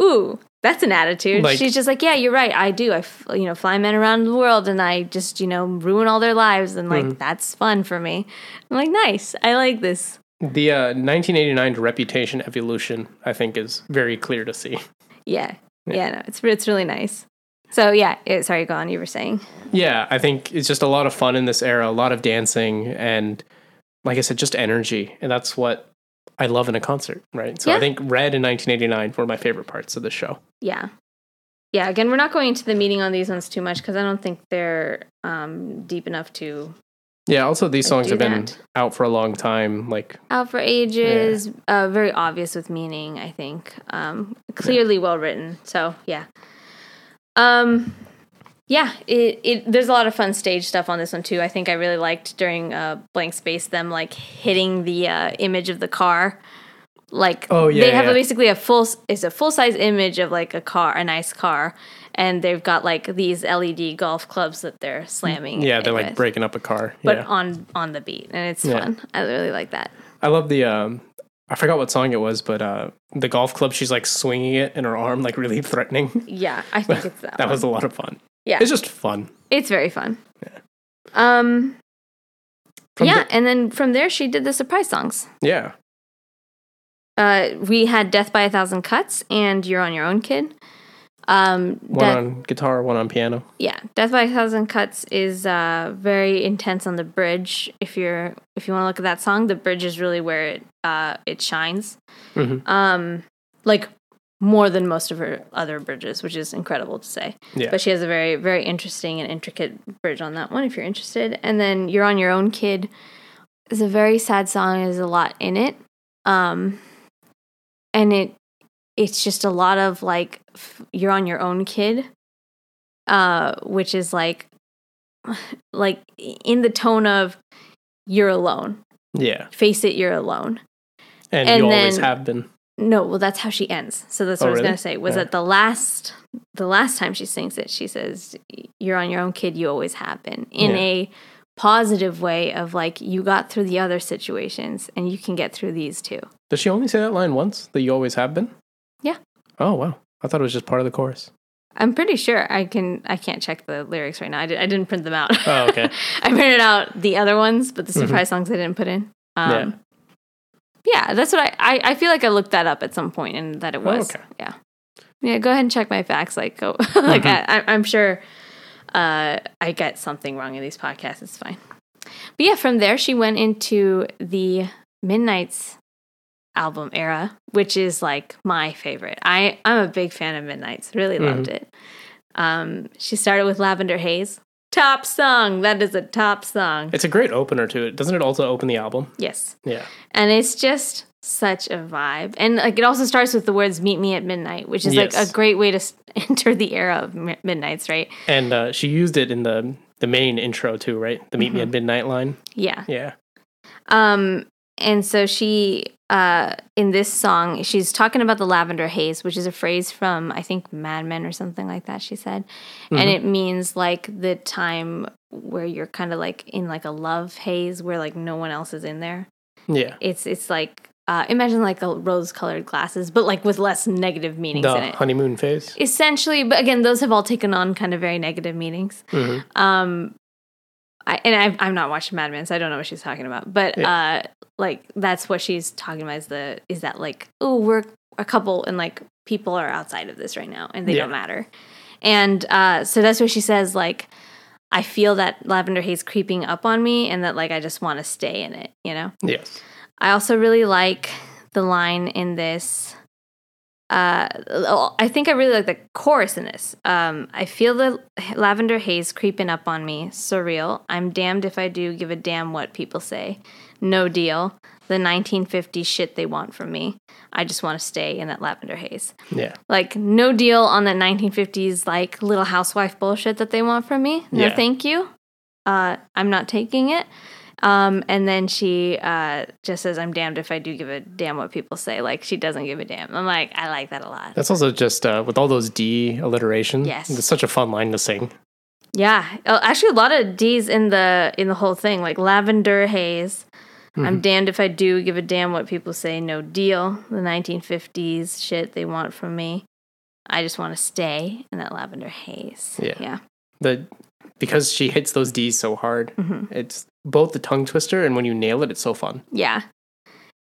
ooh, that's an attitude. Like- she's just like, yeah, you're right. I do. I, f- you know, fly men around the world and I just, you know, ruin all their lives. And like, that's fun for me. I'm like, nice. I like this. The uh, 1989 reputation evolution, I think, is very clear to see. Yeah. Yeah, no, it's it's really nice. So yeah, it, sorry, go on. You were saying, Yeah, I think it's just a lot of fun in this era, a lot of dancing, and like I said, just energy. And that's what I love in a concert, right? So I think Red in 1989 were my favorite parts of the show. yeah, yeah. Again, we're not going into the meeting on these ones too much because I don't think they're um, deep enough to Yeah, also these songs have been that. out for a long time. Like, out for ages. Uh, very obvious with meaning, I think. Um, clearly well written. So yeah. Um, yeah. It, it there's a lot of fun stage stuff on this one too. I think I really liked during uh, blank space them like hitting the uh, image of the car. Like Oh, yeah, they have yeah. basically a full it's a full size image of like a car, a nice car, and they've got like these LED golf clubs that they're slamming. yeah, they're like with, breaking up a car. but yeah. on on the beat, and it's Yeah. fun. I really like that. I love the, um, I forgot what song it was, but uh, the golf club, she's like swinging it in her arm, like really threatening. Yeah, I think it's that. that one. was a lot of fun. Yeah. It's just fun. It's very fun. Yeah. Um. From yeah, the- and then from there she did the surprise songs. yeah. Uh, we had "Death by a Thousand Cuts" and "You're on Your Own, Kid." Um, One Death- on guitar, one on piano. yeah, "Death by a Thousand Cuts" is uh, very intense on the bridge. If you're if you want to look at that song, the bridge is really where it uh, it shines. Mhm. Um, like more than most of her other bridges, which is incredible to say. Yeah. But she has a very, very interesting and intricate bridge on that one if you're interested. And then You're on Your Own Kid is a very sad song. There's a lot in it. Um and it it's just a lot of like f- you're on your own kid uh which is like like in the tone of you're alone Yeah. face it you're alone And, And you always have been. no well that's how she ends so that's Oh, what i was really? gonna say was Yeah. that the last the last time she sings it she says you're on your own kid you always have been in Yeah. a positive way of like you got through the other situations and you can get through these too Does she only say that line once? That you always have been? Yeah. Oh wow. I thought it was just part of the chorus. i'm pretty sure i can i can't check the lyrics right now i, did, I didn't print them out Oh, okay. i printed out the other ones but the surprise songs i didn't put in um, yeah. that's what I, I i feel like i looked that up at some point and that it was okay. yeah yeah go ahead and check my facts like go like I, I, i'm sure uh i get something wrong in these podcasts it's fine but yeah from there she went into the midnight's album era which is like my favorite i i'm a big fan of midnight's really loved it um she started with lavender haze top song that is a top song It's a great opener to it. Doesn't it also open the album? yes Yeah. and it's just such a vibe and like it also starts with the words meet me at midnight which is like a great way to enter the era of mi- midnights right And uh, she used it in the the main intro too, right? The Meet Me Mm-hmm. at Midnight line. yeah Yeah. um and so she uh in this song she's talking about the lavender haze which is a phrase from i think mad men or something like that she said and it means like the time where you're kind of like in like a love haze where like no one else is in there Yeah. it's it's like uh imagine like a rose colored glasses but like with less negative meanings in it honeymoon phase. essentially but again those have all taken on kind of very negative meanings Mhm. um I, and I've, i'm not watching mad men so i don't know what she's talking about but uh like that's what she's talking about is the is that like oh we're a couple and like people are outside of this right now and they Yeah. don't matter and uh so that's where she says like i feel that lavender haze creeping up on me and that like i just want to stay in it you know Yes. I also really like the line in this. Uh, I think I really like the chorus in this. Um, I feel the lavender haze creeping up on me, surreal. I'm damned if I do give a damn what people say. No deal. The 1950s shit they want from me. I just want to stay in that lavender haze. Yeah. Like, no deal on that 1950s, like, little housewife bullshit that they want from me. No, Yeah. thank you. uh, I'm not taking it. Um, and then she uh, just says, I'm damned if I do give a damn what people say. Like, she doesn't give a damn. I'm like, I like that a lot. That's also just uh, with all those D alliteration. Yes. It's such a fun line to sing. Yeah, Uh, actually, a lot of D's in the in the whole thing, like lavender haze. I'm damned if I do give a damn what people say. No deal. The 1950s shit they want from me. I just want to stay in that lavender haze. Yeah. yeah, The because she hits those D's so hard, Mm-hmm. it's both the tongue twister and when you nail it, it's so fun. yeah.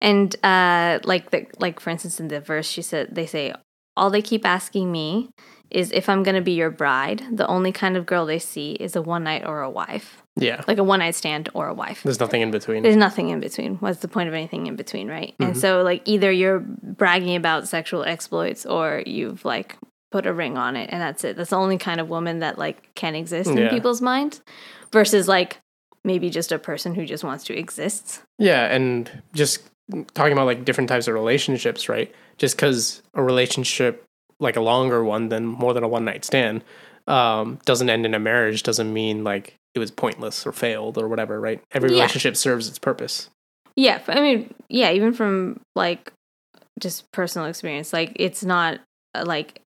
And uh, like the like for instance in the verse, she said they say all they keep asking me is if I'm gonna be your bride. The only kind of girl they see is a one night or a wife, Yeah. like a one night stand or a wife. There's nothing in between. There's nothing in between. What's the point of anything in between, right? And so, like, either you're bragging about sexual exploits or you've, like, put a ring on it, and that's it. That's the only kind of woman that, like, can exist in people's minds versus, like, maybe just a person who just wants to exist. Yeah, and just talking about like different types of relationships, right? Just because a relationship, like a longer one than more than a one night stand, um, doesn't end in a marriage doesn't mean like it was pointless or failed or whatever, right? Every Yeah. relationship serves its purpose. Yeah. I mean, yeah, even from, like, just personal experience, like, it's not, uh, like,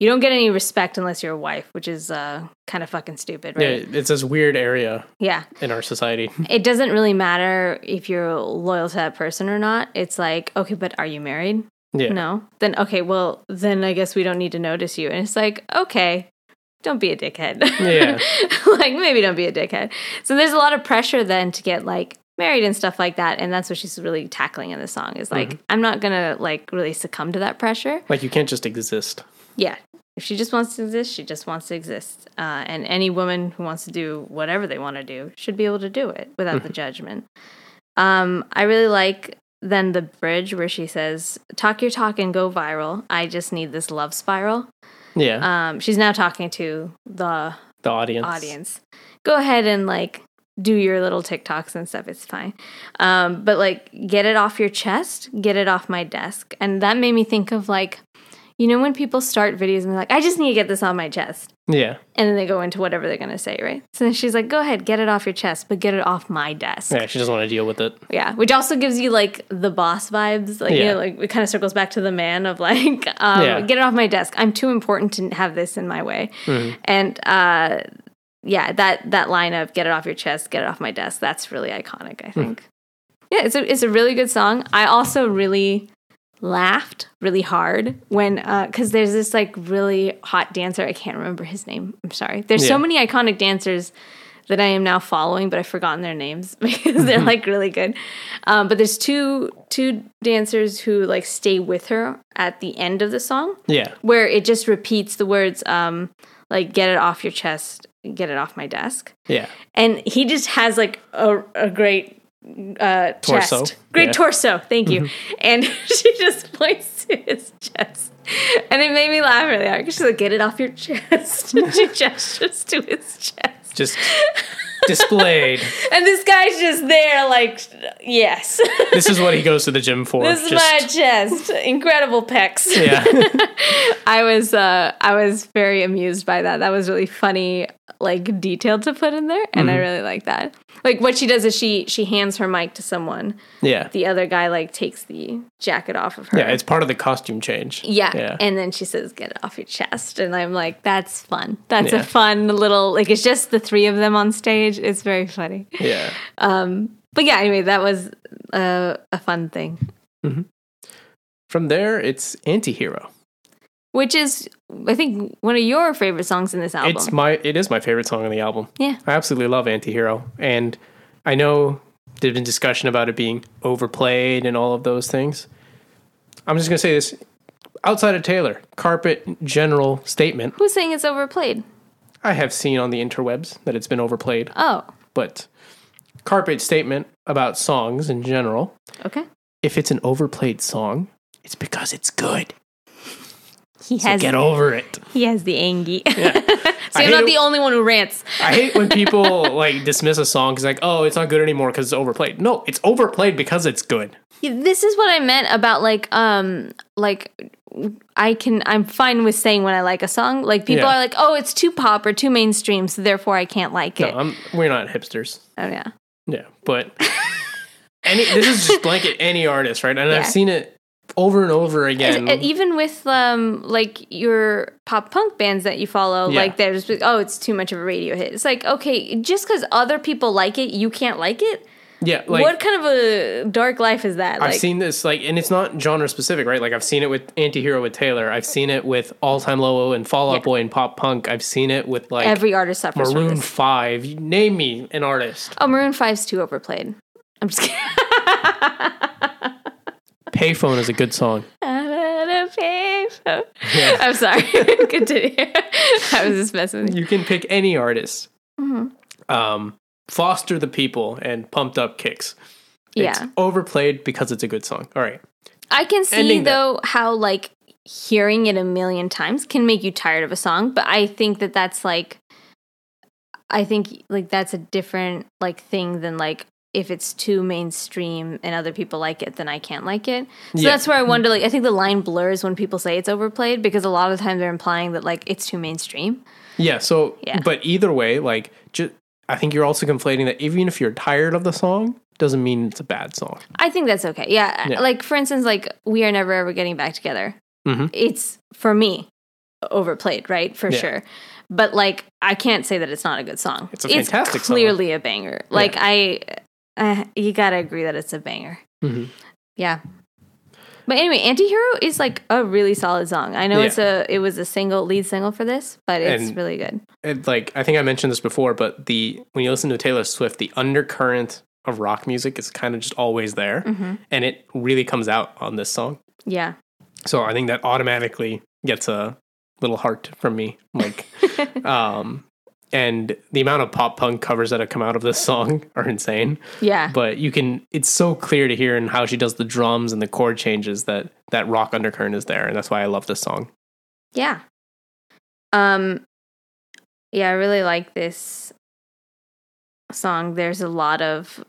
you don't get any respect unless you're a wife, which is uh, kind of fucking stupid, right? Yeah, it's this weird area yeah. in our society. it doesn't really matter if you're loyal to that person or not. It's like, okay, but are you married? Yeah. No. Then okay, well, then I guess we don't need to notice you. And it's like, okay, don't be a dickhead. Yeah. like maybe don't be a dickhead. So there's a lot of pressure then to get like married and stuff like that. And that's what she's really tackling in the song is like, I'm not gonna like really succumb to that pressure. Like you can't just exist. Yeah. If she just wants to exist, she just wants to exist. Uh, and any woman who wants to do whatever they want to do should be able to do it without the judgment. Um, I really like then the bridge where she says, Talk your talk and go viral. I just need this love spiral. Yeah. Um, she's now talking to the the audience. audience. Go ahead and like do your little TikToks and stuff. It's fine. Um, but like get it off your chest, get it off my desk. And that made me think of like, you know, when people start videos and they're like, I just need to get this on my chest. Yeah. And then they go into whatever they're going to say, right? So then she's like, go ahead, get it off your chest, but get it off my desk. Yeah. She doesn't want to deal with it. Yeah, which also gives you like the boss vibes. Like, you Yeah. know, like it kind of circles back to the man of like, um, Yeah. get it off my desk. I'm too important to have this in my way. Mm-hmm. And uh, yeah, that that line of get it off your chest, get it off my desk. That's really iconic. I Hmm. think. Yeah, it's a it's a really good song. I also really laughed really hard when because there's this like really hot dancer. I can't remember his name. I'm sorry. There's Yeah. so many iconic dancers that I am now following, but I've forgotten their names because they're like really good. Um, but there's two two dancers who like stay with her at the end of the song, Yeah. where it just repeats the words um, like "get it off your chest, get it off my desk," Yeah. and he just has like a, a great uh, Torso. chest, great Yeah. torso. Thank you. And she just points to his chest, and it made me laugh really hard because she's like, "Get it off your chest." And she gestures to his chest. Just displayed. And this guy's just there, like, yes, This is what he goes to the gym for. this is my chest. Incredible pecs. yeah. I was, uh, I was very amused by that. That was really funny, like detail to put in there, and I really like that. Like what she does is she she hands her mic to someone. Yeah. The other guy like takes the jacket off of her. Yeah. It's part of the costume change. Yeah. Yeah. And then she says, get it off your chest. And I'm like, that's fun. That's Yeah. a fun little, like, it's just the three of them on stage. It's very funny. Yeah. Um but yeah, anyway, that was uh, a fun thing, From there, it's Antihero. Which is, I think, one of your favorite songs in this album. It's my it is my favorite song on the album. yeah. I absolutely love Antihero. And I know there's been discussion about it being overplayed and all of those things. I'm just gonna say this. Outside of Taylor, carpet general statement. Who's saying it's overplayed? I have seen on the interwebs that it's been overplayed, Oh, but carpet statement about songs in general. okay. If it's an overplayed song, it's because it's good. He So has get over it. he has the angie. Yeah. so I you're hate not it- the only one who rants. I hate when people like dismiss a song because like, oh, it's not good anymore because it's overplayed. No, it's overplayed because it's good. Yeah, This is what I meant about like um like I can I'm fine with saying when I like a song. Like people Yeah. are like, "Oh, it's too pop or too mainstream, so therefore I can't like No, it." I'm, we're not hipsters. oh yeah. Yeah, but any this is just blanket any artist, right? And Yeah. I've seen it over and over again. and even with um like your pop punk bands that you follow, Yeah. like there's oh, it's too much of a radio hit. It's like, okay, just because other people like it, you can't like it? yeah, like what kind of a dark life is that? I've Like seen this like, and it's not genre specific, right? Like I've seen it with Antihero with Taylor. I've seen it with All Time Low and Fall Out Yeah. Boy and pop punk. I've seen it with like every artist suffers Maroon. Five. Name me an artist. Oh, Maroon 5's too overplayed. I'm just kidding. Payphone is a good song. I'm at a payphone. Yeah. I'm sorry. Continue. I was just messing with you. You can pick any artist. Mm-hmm. Um, Foster the People and Pumped Up Kicks. It's Yeah. overplayed because it's a good song. All right. I can see Ending that. though how like hearing it a million times can make you tired of a song, but I think that that's like I think like that's a different like thing than like if it's too mainstream and other people like it, then I can't like it. So Yeah. that's where I wonder like I think the line blurs when people say it's overplayed because a lot of the time they're implying that like it's too mainstream. Yeah. So, Yeah. but either way, like, just I think you're also conflating that even if you're tired of the song, doesn't mean it's a bad song. I think that's okay. Yeah. Yeah. Like for instance, like we are never ever getting back together. Mhm. It's for me overplayed, right? For Yeah. sure. But like I can't say that it's not a good song. It's a fantastic song. clearly a banger. Like I, uh, you gotta agree that it's a banger. Mhm. Yeah. But anyway, Antihero is like a really solid song. I know Yeah. it's a it was a single lead single for this, but it's And- really good. And like I think I mentioned this before, but the when you listen to Taylor Swift, the undercurrent of rock music is kind of just always there, Mm-hmm. and it really comes out on this song. Yeah. So I think that automatically gets a little heart from me. Like, um, and the amount of pop punk covers that have come out of this song are insane. Yeah. But you can, it's so clear to hear in how she does the drums and the chord changes that that rock undercurrent is there, and that's why I love this song. Yeah. Um yeah, I really like this song. There's a lot of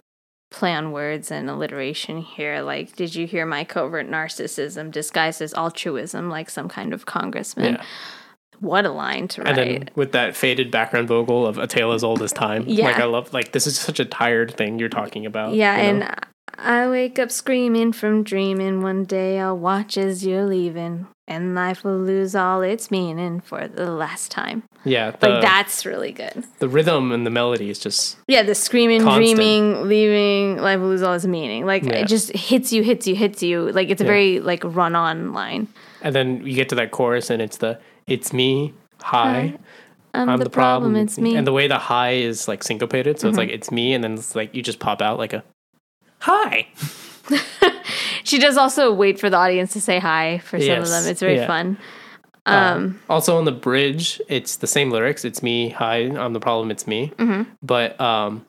play on words and alliteration here. Like, did you hear my covert narcissism disguised as altruism like some kind of congressman? Yeah. What a line to write. And then with that faded background vocal of A Tale as Old as Time. Yeah. Like I love like this is such a tired thing you're talking about. yeah, you know? and I wake up screaming from dreaming. One day I'll watch as you're leaving, and life will lose all its meaning for the last time. yeah, the, Like, that's really good. the rhythm and the melody is just Yeah, the screaming, Constant. dreaming, leaving, life will lose all its meaning. Like Yeah. it just hits you, hits you, hits you. Like it's a Yeah. very like run on line. and then you get to that chorus and it's the it's me, hi. I'm, I'm the, problem, It's me. Mm-hmm. And the way the high is like syncopated, so it's like it's me, and then it's like you just pop out like a hi. she does also wait for the audience to say hi for some of them. It's very yeah. fun. Um, Also on the bridge, it's the same lyrics. It's me, hi. I'm the problem. It's me. Mm-hmm. But um,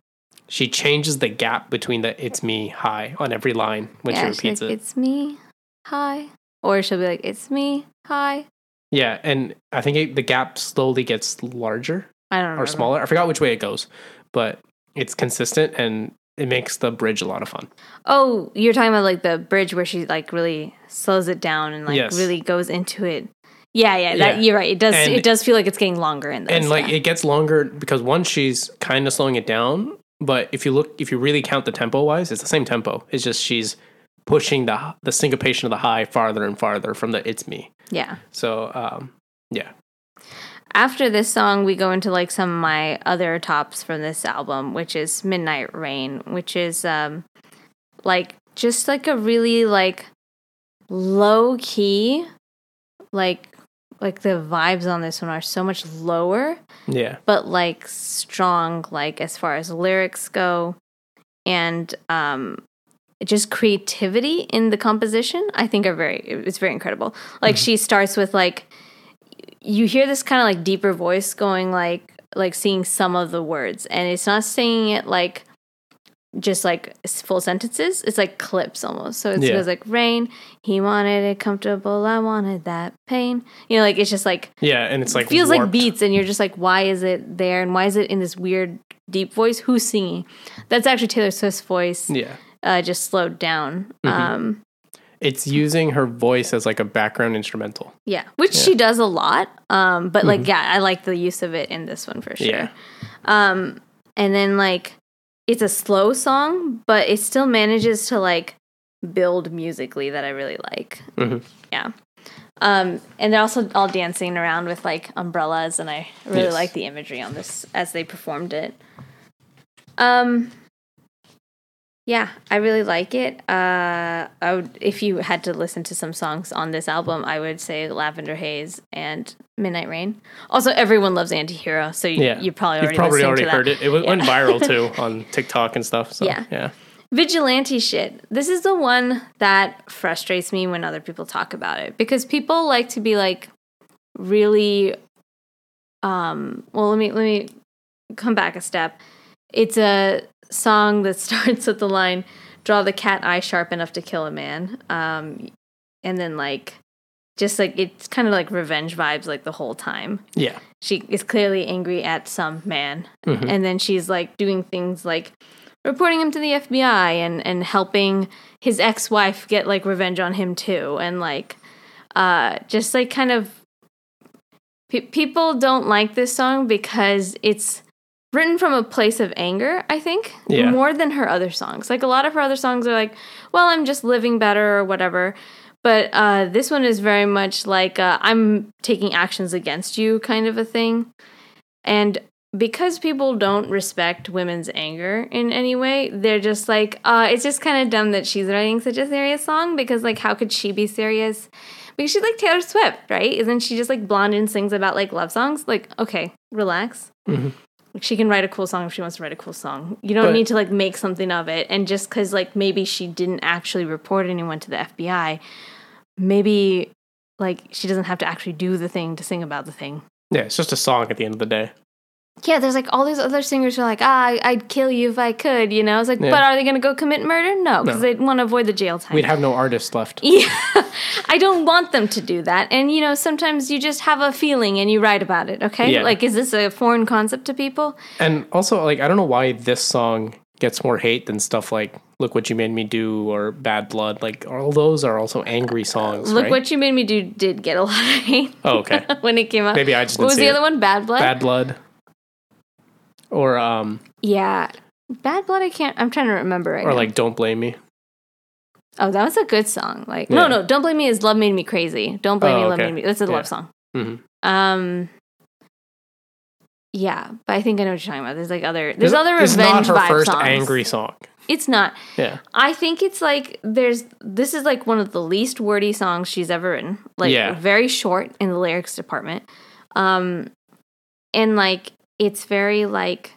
she changes the gap between the it's me, hi on every line when yeah, she repeats like, it. It's me, hi. Or she'll be like, It's me, hi. Yeah, and I think it, the gap slowly gets larger I don't know. or smaller. I forgot which way it goes, but it's consistent and it makes the bridge a lot of fun. Oh, you're talking about like the bridge where she like really slows it down and like Yes. really goes into it. Yeah, yeah, that Yeah. you're right. It does And- it does feel like it's getting longer in this. and like yeah. it gets longer because once she's kind of slowing it down but if you look if you really count the tempo wise it's the same tempo it's just she's pushing the the syncopation of the high farther and farther from the it's me. Yeah. so um yeah. After this song, we go into like some of my other tops from this album, which is Midnight Rain, which is um like just like a really like low key like like the vibes on this one are so much lower yeah. but like strong like as far as lyrics go. And um just creativity in the composition i think are very it's very incredible. Like she starts with like you hear this kind of like deeper voice going like like seeing some of the words and it's not saying it like just like full sentences it's like clips almost. So it Yeah. goes like rain he wanted it comfortable i wanted that pain. You know like it's just like yeah and it's like it feels like beats and you're just like why is it there? And why is it in this weird deep voice? Who's singing? That's actually taylor swift's voice. Yeah uh, just slowed down Mm-hmm. um it's using her voice as like a background instrumental. Yeah, which she does a lot. Um, but like, yeah, I like the use of it in this one for sure. Yeah. Um, and then like, it's a slow song, but it still manages to like build musically that I really like. Mhm. Yeah. Um, and they're also all dancing around with like umbrellas, and I really Yes. like the imagery on this as they performed it. Um, yeah, I really like it. Uh, I would, if you had to listen to some songs on this album, I would say Lavender Haze and Midnight Rain. Also, everyone loves Antihero, so you, Yeah. you probably already You've probably already heard it. It w- went viral too on TikTok and stuff. So Yeah. yeah. Vigilante shit. This is the one that frustrates me when other people talk about it because people like to be like really um well let me let me come back a step. It's a song that starts with the line draw the cat eye sharp enough to kill a man. Um and then like just like it's kind of like revenge vibes like the whole time Yeah. she is clearly angry at some man Mhm. and then she's like doing things like reporting him to the FBI and and helping his ex-wife get like revenge on him too and like uh just like kind of pe- people don't like this song because it's written from a place of anger i think Yeah. more than her other songs like a lot of her other songs are like well i'm just living better or whatever but uh, this one is very much like uh, i'm taking actions against you kind of a thing and because people don't respect women's anger in any way, they're just like, uh, it's just kind of dumb that she's writing such a serious song because, like, how could she be serious? Because she's like Taylor Swift, right? Isn't she just like blonde and sings about like love songs? Like, okay, relax. Mhm. She can write a cool song if she wants to write a cool song. You don't But- need to like make something of it. And just because like maybe she didn't actually report anyone to the FBI, maybe like she doesn't have to actually do the thing to sing about the thing. Yeah. It's just a song at the end of the day. Yeah, there's like all these other singers who are like, ah, I'd kill you if I could, you know? It's like, Yeah. but are they going to go commit murder? No, because No. they want to avoid the jail time. We'd have no artists left. yeah, I don't want them to do that. And, you know, sometimes you just have a feeling and you write about it, okay? Yeah. Like, is this a foreign concept to people? And also, like, I don't know why this song gets more hate than stuff like "Look What You Made Me Do" or "Bad Blood." Like, all those are also angry songs. Look right? What You Made Me Do did get a lot of hate Oh, okay. when it came out. Maybe I just What was the it. other one? Bad Blood? Bad Blood. Or um, Yeah. Bad Blood, I can't, I'm trying to remember right or now. like "Don't Blame Me." oh, that was a good song. Like, no, Yeah. no, Don't Blame Me is Love Made Me Crazy. Don't Blame Oh, Me, Love okay. Made Me. That's a Yeah. love song. Mhm. Um. Yeah, but I think I know what you're talking about. There's like other there's other revenge not her vibe first songs. angry song. It's not. Yeah. I think it's like there's this is like one of the least wordy songs she's ever written. Like Yeah. very short in the lyrics department. Um and like it's very like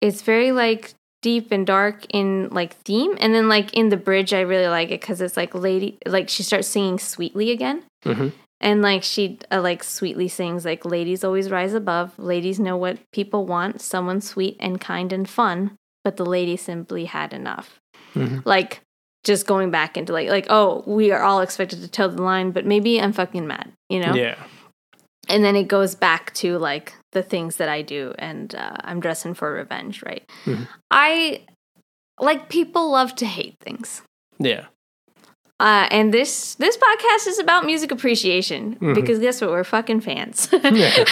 it's very like deep and dark in like theme and then like in the bridge I really like it cuz it's like lady like she starts singing sweetly again. Mhm. And like she uh, like sweetly sings like ladies always rise above. Ladies know what people want, someone sweet and kind and fun, but the lady simply had enough. Mhm. Like just going back into like like oh, we are all expected to toe the line, but maybe I'm fucking mad, you know? Yeah. And then it goes back to like the things that I do and uh, I'm dressing for revenge, right? Mhm. I like people love to hate things. Yeah. Uh, and this this podcast is about music appreciation Mhm. because guess what? We're fucking fans. Yeah.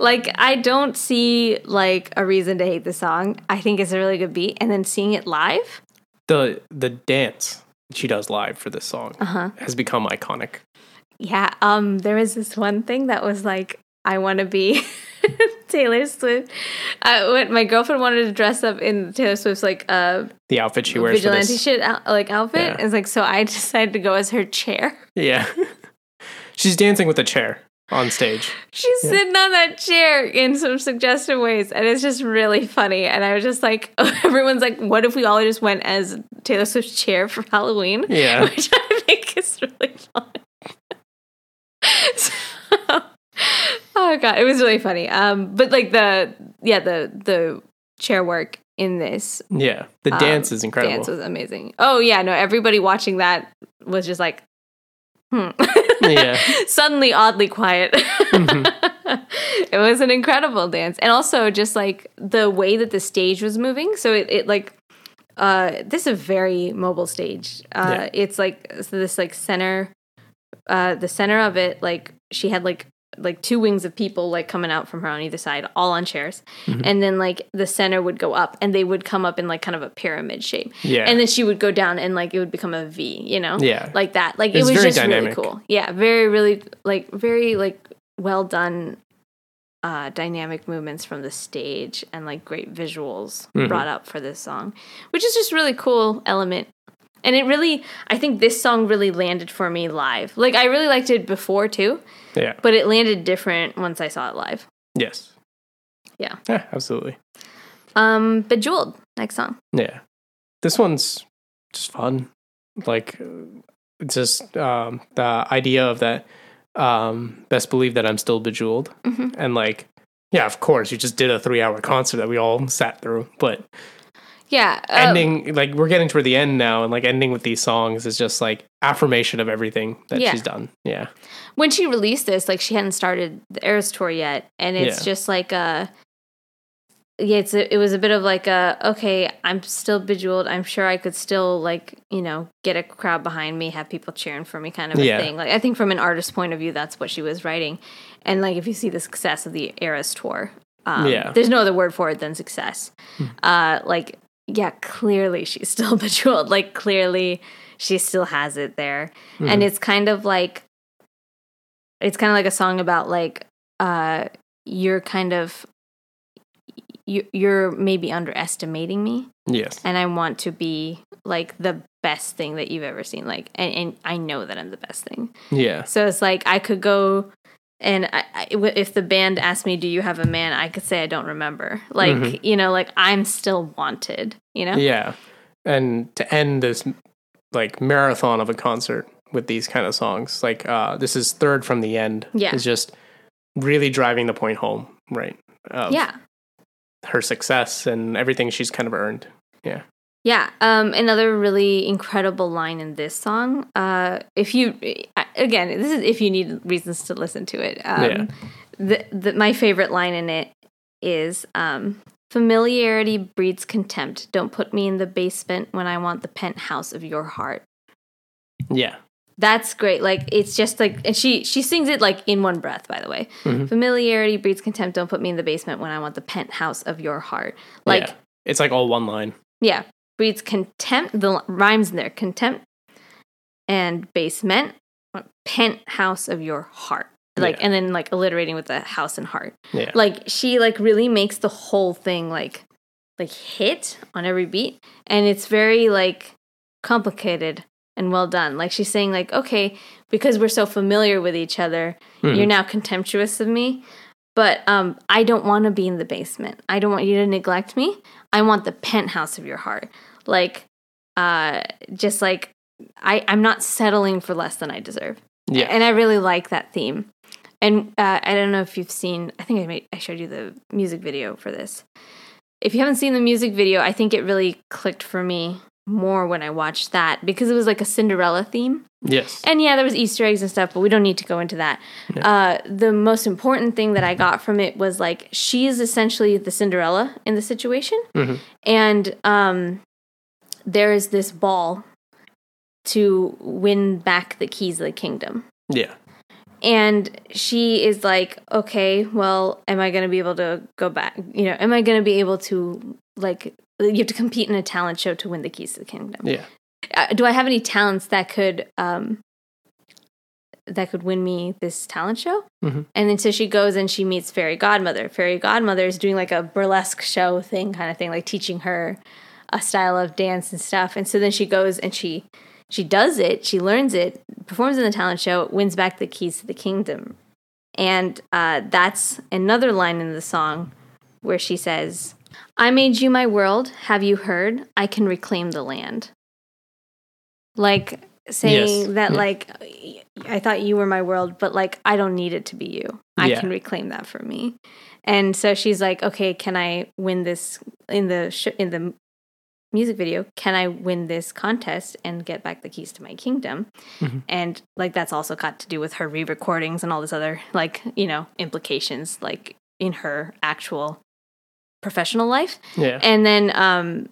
like I don't see like a reason to hate the song. I think it's a really good beat, and then seeing it live, The the dance she does live for this song uh huh. has become iconic. Yeah. Um. There was this one thing that was like, I want to be Taylor Swift. Uh, when my girlfriend wanted to dress up in Taylor Swift's like uh The outfit she wears for vigilante this. shit out, like outfit, Yeah. it's like so I decided to go as her chair. Yeah. She's dancing with a chair on stage. She's Yeah. sitting on that chair in some suggestive ways, and it's just really funny. And I was just like, everyone's like, what if we all just went as Taylor Swift's chair for Halloween? Yeah. Which I think is really fun. So- oh god, it was really funny. Um, but like the yeah the the chair work in this Yeah. The um, dance is incredible. dance was amazing. Oh yeah, no, everybody watching that was just like, hmm. Yeah. Suddenly oddly quiet. Mhm. it was an incredible dance. And also just like the way that the stage was moving. So it, it like uh, this is a very mobile stage. Uh, Yeah. It's like so this like center, uh, the center of it. Like she had like like two wings of people like coming out from her on either side, all on chairs, Mm-hmm. and then like the center would go up, and they would come up in like kind of a pyramid shape. Yeah. and then she would go down, and like it would become a V. You know, Yeah. like that. Like It's it was just dynamic. really cool. Yeah, very really like very like well done. Uh, dynamic movements from the stage and like great visuals Mhm. brought up for this song, which is just really cool element. And it really, I think this song really landed for me live. Like I really liked it before too, yeah. but it landed different once I saw it live. Yes. Yeah. Yeah, absolutely. Um, Bejeweled, next song. Yeah. This one's just fun. Like it's just um the idea of that um best believe that I'm still bejeweled. Mhm. And like yeah, of course, you just did a 3-hour concert that we all sat through, but Yeah, uh, ending like we're getting toward the end now and like ending with these songs is just like affirmation of everything that Yeah. she's done. Yeah. when she released this, like she hadn't started the Eras tour yet, and it's Yeah. just like a. Yeah, it's a, it was a bit of like a okay. I'm still bejeweled. I'm sure I could still like you know get a crowd behind me, have people cheering for me, kind of a Yeah. thing. Like I think from an artist's point of view, that's what she was writing, and like if you see the success of the Eras tour, um, Yeah. there's no other word for it than success. Uh, like yeah, clearly she's still bejeweled. Like clearly she still has it there, and it's kind of like it's kind of like a song about like uh you're kind of you you're maybe underestimating me Yes. and I want to be like the best thing that you've ever seen like and, and I know that I'm the best thing Yeah. so it's like I could go and I, I, if the band asked me do you have a man I could say I don't remember like Mhm. you know like I'm still wanted you know Yeah. And to end this like marathon of a concert with these kind of songs, like uh this is third from the end. Yeah. Is just really driving the point home, right? Of yeah Her success and everything she's kind of earned. Yeah. Yeah, um, another really incredible line in this song. Uh, if you, again, this is if you need reasons to listen to it. Um, Yeah. the, the, my favorite line in it is um, familiarity breeds contempt. Don't put me in the basement when I want the penthouse of your heart. Yeah. That's great. Like it's just like, and she she sings it like in one breath. By the way, Mhm. familiarity breeds contempt. Don't put me in the basement when I want the penthouse of your heart. Like yeah. It's like all one line. yeah, breeds contempt. The rhymes in there: contempt and basement, penthouse of your heart. Like, Yeah. and then like alliterating with the house and heart. Yeah. Like she like really makes the whole thing like like hit on every beat, and it's very like complicated and well done. Like she's saying like, okay, because we're so familiar with each other, Mhm. you're now contemptuous of me. But um, I don't want to be in the basement. I don't want you to neglect me. I want the penthouse of your heart. Like, uh, just like I, I'm not settling for less than I deserve. yeah. And I really like that theme. And uh, I don't know if you've seen. I think I made, I showed you the music video for this. If you haven't seen the music video, I think it really clicked for me more when I watched that because it was like a Cinderella theme. Yes. And yeah, there was Easter eggs and stuff, but we don't need to go into that. Uh, the most important thing that I got from it was like she is essentially the Cinderella in the situation, Mhm. and um, there is this ball to win back the keys of the kingdom. Yeah. And she is like, okay, well, am I going to be able to go back? You know, am I going to be able to like? You have to compete in a talent show to win the keys to the kingdom Yeah. Uh, do I have any talents that could um that could win me this talent show? Mhm. And then so she goes and she meets Fairy Godmother. Fairy Godmother is doing like a burlesque show thing kind of thing, like teaching her a style of dance and stuff. And so then she goes and she she does it, she learns it, performs in the talent show, wins back the keys to the kingdom. And uh, that's another line in the song where she says, I made you my world. Have you heard? I can reclaim the land like saying Yes. that Yeah. like i thought you were my world but like i don't need it to be you i Yeah. can reclaim that for me and so she's like okay can i win this in the sh- in the music video can i win this contest and get back the keys to my kingdom Mhm. and like that's also got to do with her re-recordings and all this other like you know implications like in her actual professional life Yeah. and then um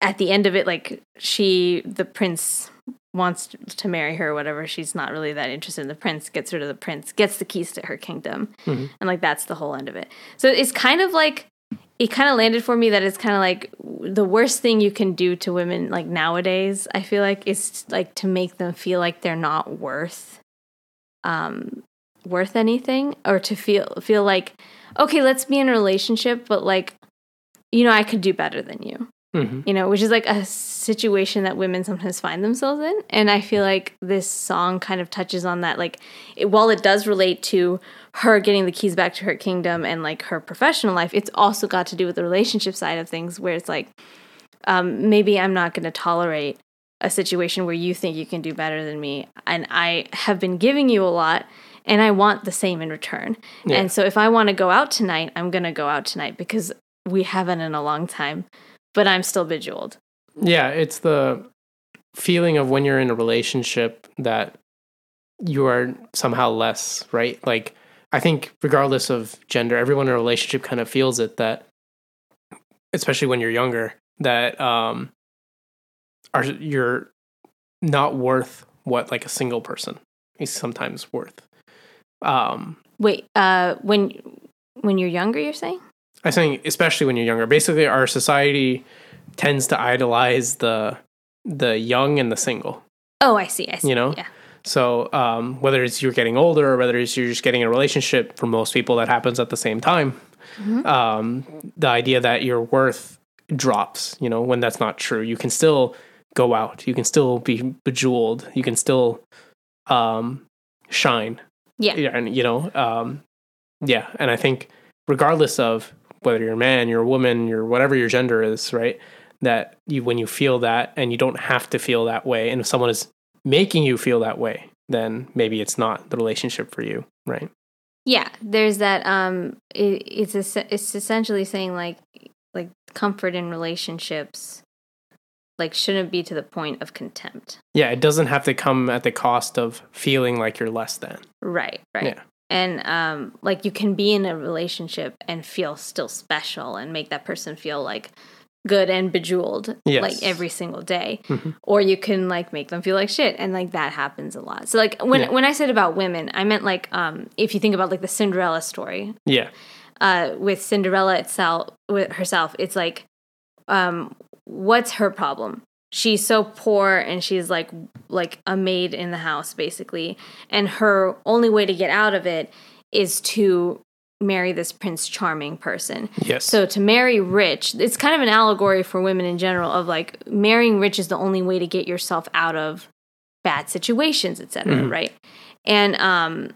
at the end of it, like she, the prince wants to marry her or whatever. She's not really that interested in the prince, gets rid of the prince, gets the keys to her kingdom. Mhm. And like that's the whole end of it. So it's kind of like it kind of landed for me that it's kind of like the worst thing you can do to women like nowadays, I feel like is like to make them feel like they're not worth um worth anything or to feel feel like okay, let's be in a relationship but like you know, I could do better than you hmm you know, which is like a situation that women sometimes find themselves in. And I feel like this song kind of touches on that. Like, it, while it does relate to her getting the keys back to her kingdom and like her professional life, it's also got to do with the relationship side of things where it's like, um, maybe I'm not going to tolerate a situation where you think you can do better than me. And I have been giving you a lot. And I want the same in return. Yeah. And so if I want to go out tonight, I'm going to go out tonight because we haven't in a long time, but I'm still bejeweled. Yeah, it's the feeling of when you're in a relationship that you are somehow less, right? Like, I think regardless of gender, everyone in a relationship kind of feels it that, especially when you're younger, that um, are you're not worth what like a single person is sometimes worth. Um, Wait, uh, when when you're younger, you're saying? I think especially when you're younger. Basically, our society tends to idolize the the young and the single. Oh, I see. I see. You know? yeah, So um, whether it's you're getting older or whether it's you're just getting a relationship, for most people that happens at the same time. Um, the idea that your worth drops, you know, when that's not true. You can still go out. You can still be bejeweled. You can still um, shine. Yeah. and you know, um, yeah. And I think regardless of whether you're a man, you're a woman, you're whatever your gender is, right? That you when you feel that and you don't have to feel that way, and if someone is making you feel that way, then maybe it's not the relationship for you, right? yeah. There's that. Um, it, it's es- it's essentially saying like like comfort in relationships, like shouldn't be to the point of contempt. Yeah, it doesn't have to come at the cost of feeling like you're less than. Right. Right. Yeah. And um, like you can be in a relationship and feel still special and make that person feel like good and bejeweled Yes. like every single day Mhm. or you can like make them feel like shit and like that happens a lot so like when Yeah. when i said about women i meant like um if you think about like the cinderella story Yeah, uh with cinderella itself with herself it's like um what's her problem she's so poor and she's like like a maid in the house basically and her only way to get out of it is to marry this prince charming person yes. so to marry rich, it's kind of an allegory for women in general of like marrying rich is the only way to get yourself out of bad situations, etc. Mhm. Right? And um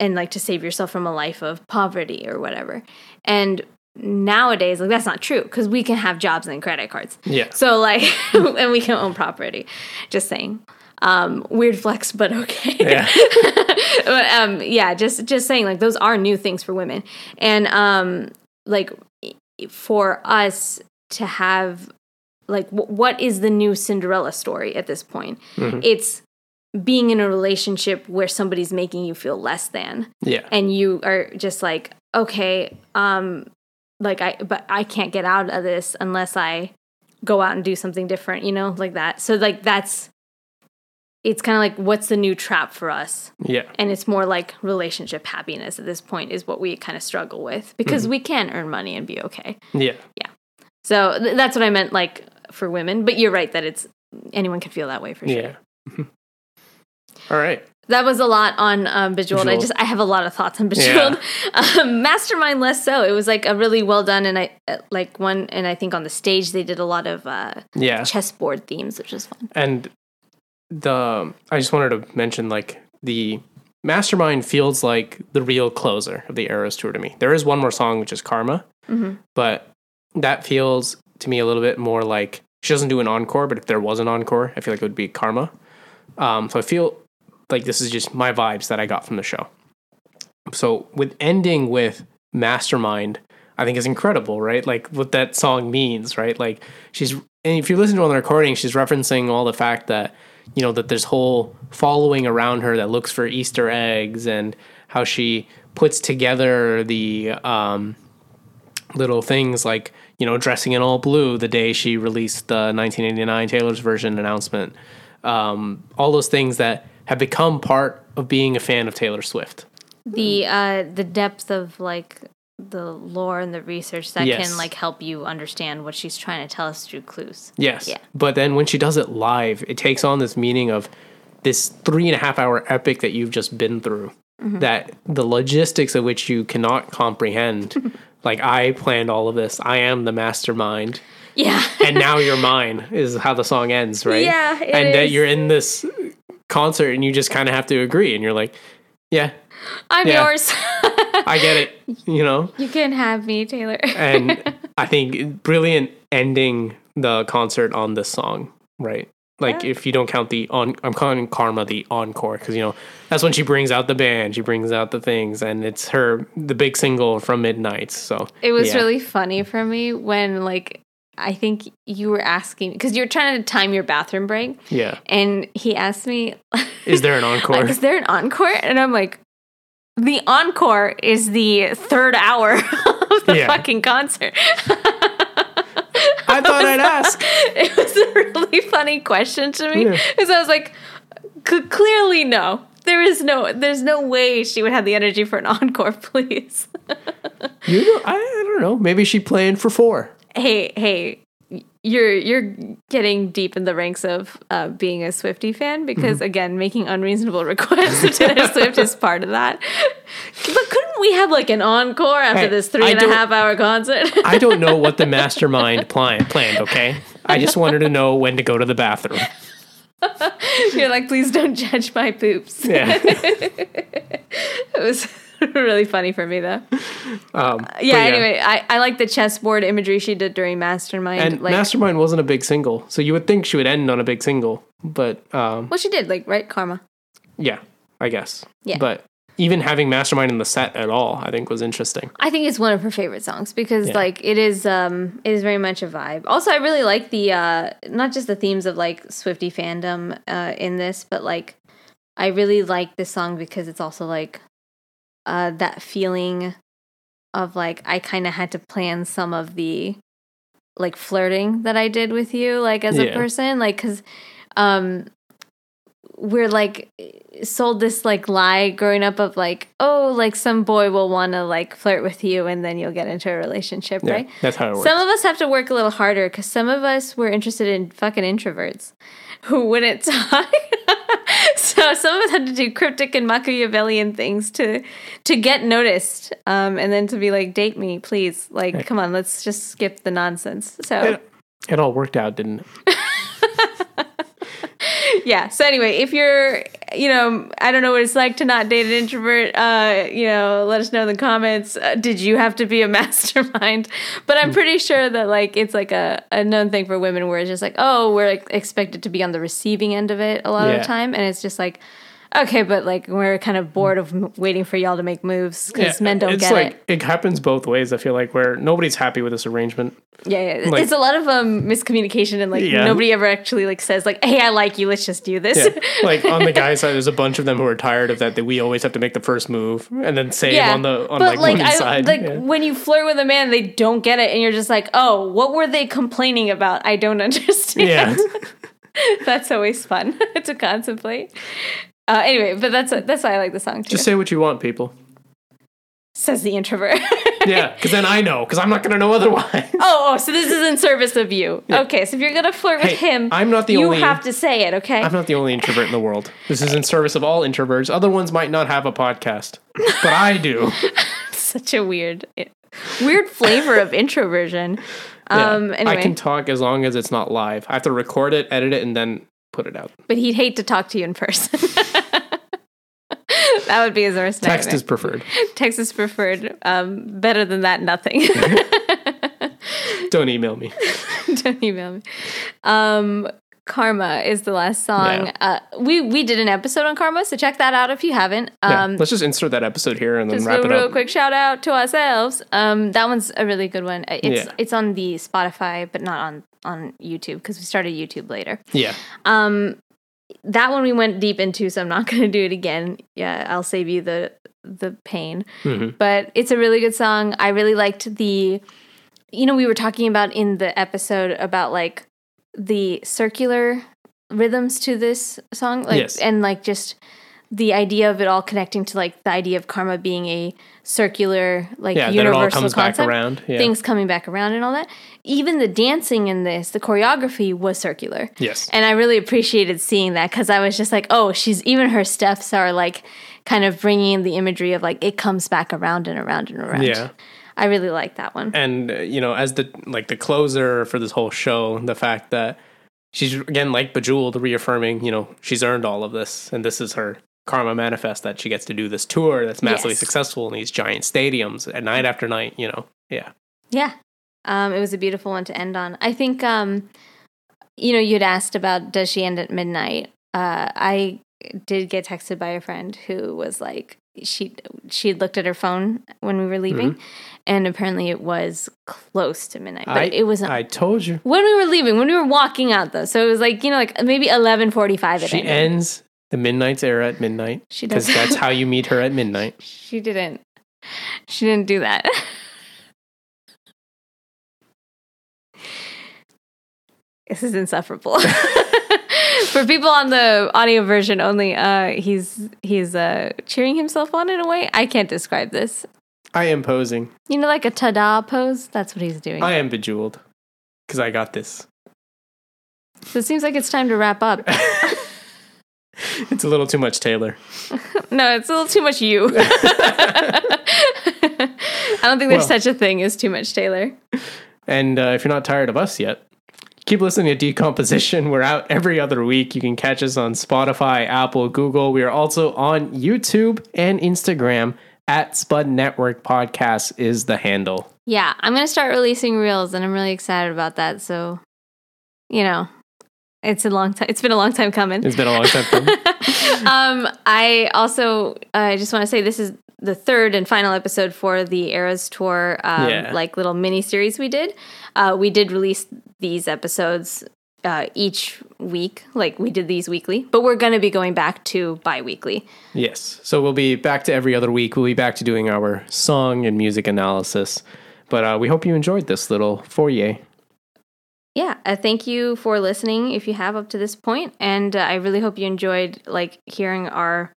and like to save yourself from a life of poverty or whatever. And nowadays, like that's not true because we can have jobs and credit cards. yeah, So like and we can own property. Just saying. Um weird flex but okay. Yeah. but um yeah, just just saying like those are new things for women. And um like for us to have like w- what is the new Cinderella story at this point? Mhm. It's being in a relationship where somebody's making you feel less than yeah, and you are just like okay um like i but i can't get out of this unless i go out and do something different you know like that so like that's it's kind of like what's the new trap for us yeah, and it's more like relationship happiness at this point is what we kind of struggle with because mm-hmm. we can earn money and be okay Yeah. yeah. so th- that's what i meant like for women but you're right that it's anyone can feel that way for sure Yeah. All right. That was a lot on um, Bejeweled. I just I have a lot of thoughts on Bejeweled. Um, Mastermind less so. It was like a really well done and I uh, like one and I think on the stage they did a lot of uh, Yeah. chessboard themes, which was fun. And the I just wanted to mention like the Mastermind feels like the real closer of the Eras tour to me. There is one more song which is Karma, Mhm. but that feels to me a little bit more like she doesn't do an encore. But if there was an encore, I feel like it would be Karma. Um, so I feel like this is just my vibes that I got from the show. So with ending with Mastermind, I think is incredible, right? Like what that song means, right? Like she's and if you listen to on the recording, she's referencing all the fact that you know that there's whole following around her that looks for Easter eggs and how she puts together the um, little things like you know, dressing in all blue the day she released the 1989 Taylor's version announcement. Um, all those things that have become part of being a fan of Taylor Swift. the uh the depth of like the lore and the research that Yes. can like help you understand what she's trying to tell us through clues. Yes. Yeah. But then when she does it live, it takes on this meaning of this three and a half hour epic that you've just been through. Mm-hmm. That the logistics of which you cannot comprehend. like I planned all of this. I am the mastermind. Yeah. and now you're mine is how the song ends, right? Yeah, and that you're in this concert and you just kind of have to agree and you're like, yeah, I'm Yeah. yours. I get it, you know? you can have me, Taylor. And I think brilliant ending the concert on this song, right? Like if you don't count the on, I'm calling Karma the encore because you know that's when she brings out the band, she brings out the things, and it's her the big single from Midnight. So It was yeah. really funny for me when like I think you were asking because you were trying to time your bathroom break, yeah. and he asked me, Is there an encore? like, "Is there an encore?" And I'm like, "The encore is the third hour of the Yeah. fucking concert." I thought I'd ask. it was a really funny question to me Yeah. because I was like, clearly no. There is no, there's no way she would have the energy for an encore, please. You know, I, I don't know. Maybe she planned for four. Hey, hey, you're you're getting deep in the ranks of uh, being a Swifty fan because Mm-hmm. again, making unreasonable requests to Taylor Swift is part of that. But couldn't we have like an encore after Hey, this three I and a half hour concert? I don't know what the mastermind plan, planned, okay? I just wanted to know when to go to the bathroom. you're like, please don't judge my poops. Yeah. It was really funny for me though. Um, but Yeah, anyway, I, I like the chessboard imagery she did during Mastermind. And like, Mastermind wasn't a big single, so you would think she would end on a big single, but um, well, she did, like, right? Karma. yeah, I guess. Yeah. But even having Mastermind in the set at all, I think was interesting. I think it's one of her favorite songs because Yeah. like it is um it is very much a vibe. Also, I really like the uh not just the themes of like Swifty fandom uh in this, but like I really like this song because it's also like uh that feeling of like I kind of had to plan some of the like flirting that I did with you like as a person like cuz um we're like sold this like lie growing up of like oh like some boy will want to like flirt with you and then you'll get into a relationship Yeah, right? that's how it works. some of us have to work a little harder because some of us were interested in fucking introverts who wouldn't talk so some of us had to do cryptic and machiavellian things to to get noticed um and then to be like date me please like come on let's just skip the nonsense so it, it all worked out, didn't it? yeah. So anyway, if you're, you know, I don't know what it's like to not date an introvert. Uh, you know, let us know in the comments. Uh, did you have to be a mastermind? But. I'm pretty sure that like it's like a, a known thing for women where it's just like, oh, we're like expected to be on the receiving end of it a lot of the time, and it's just like. Okay, but like we're kind of bored of waiting for y'all to make moves because men don't it's get like it. it happens both ways. I feel like where nobody's happy with this arrangement. Yeah, yeah. like- it's a lot of um miscommunication and like Yeah. nobody ever actually like says like, "Hey, I like you. Let's just do this." Yeah. like on the guy side, there's a bunch of them who are tired of that. That we always have to make the first move and then save on the on but like, one I, side. like yeah. when you flirt with a man, they don't get it, and you're just like, oh, what were they complaining about? I don't understand. yeah. that's always fun to contemplate. Uh, anyway, but that's that's why I like the song too. Just say what you want, people. Says the introvert. Yeah, because then I know, because I'm not going to know otherwise. oh, oh, so this is in service of you. Okay, so if you're gonna flirt with Hey, him, I'm not the you only- You have to say it. Okay. I'm not the only introvert in the world. This is in service of all introverts. Other ones might not have a podcast, but I do. Such a weird, weird flavor of introversion. Yeah. Um. Anyway, I can talk as long as it's not live. I have to record it, edit it, and then put it out. but he'd hate to talk to you in person. That would be his worst Text nightmare. is preferred. Text is preferred. Um, better than that, nothing. Don't email me. Don't email me. Um, Karma is the last song. Yeah. Uh, we we did an episode on Karma, so check that out if you haven't. Yeah, Um, let's just insert that episode here and then wrap it real up. quick shout out to ourselves. Um, that one's a really good one. Uh, It's Yeah. it's on the Spotify, but not on on YouTube because we started YouTube later. Yeah, Um, that one we went deep into, so I'm not going to do it again. Yeah, I'll save you the the pain. Mhm. But it's a really good song. I really liked the you know, we were talking about in the episode about like the circular rhythms to this song, like, Yes. and like just the idea of it all connecting to like the idea of karma being a circular, like Yeah, that it all universal comes back concept. around, yeah. Things coming back around and all that. Even the dancing in this, the choreography was circular. Yes. And I really appreciated seeing that because I was just like, oh, she's even her steps are like kind of bringing in the imagery of like it comes back around and around and around. Yeah. I really like that one. and uh, you know as the like the closer for this whole show the fact that she's again like bejeweled reaffirming you know she's earned all of this and this is her karma manifest that she gets to do this tour that's massively Yes. successful in these giant stadiums at night after night you know yeah Yeah. Um, it was a beautiful one to end on. I think, um, you know, you'd asked about does she end at midnight? Uh, I did get texted by a friend who was like, she she had looked at her phone when we were leaving, and apparently it was close to midnight, but I, it wasn't. i told you when we were leaving, when we were walking out, though, so it was like you know, like maybe eleven forty-five. she ends the Midnights era at midnight She does. because that's how you meet her at midnight She didn't. She didn't do that. this is insufferable. For people on the audio version only, uh, he's he's uh, cheering himself on in a way. I can't describe this. i am posing You know, like a ta-da pose. That's what he's doing. i am bejeweled because i got this so it seems like it's time to wrap up. it's a little too much taylor no, it's a little too much you. I don't think there's Well. such a thing as too much Taylor. And uh, if you're not tired of us yet, keep listening to Decomposition. We're out every other week. You can catch us on Spotify, Apple, Google. We are also on YouTube and Instagram at Spud Network Podcast is the handle. Yeah, I'm gonna start releasing reels, and I'm really excited about that. So, you know, it's a long time. It's been a long time coming. It's been a long time coming. um, I also I just want to say this is the third and final episode for the Eras tour, um, Yeah. like little mini series we did. Uh, we did release these episodes uh, each week, like we did these weekly, but we're going to be going back to bi-weekly. yes. So we'll be back to every other week. We'll be back to doing our song and music analysis. But uh, we hope you enjoyed this little foyer. Yeah uh, thank you for listening if you have up to this point and uh, i really hope you enjoyed like hearing our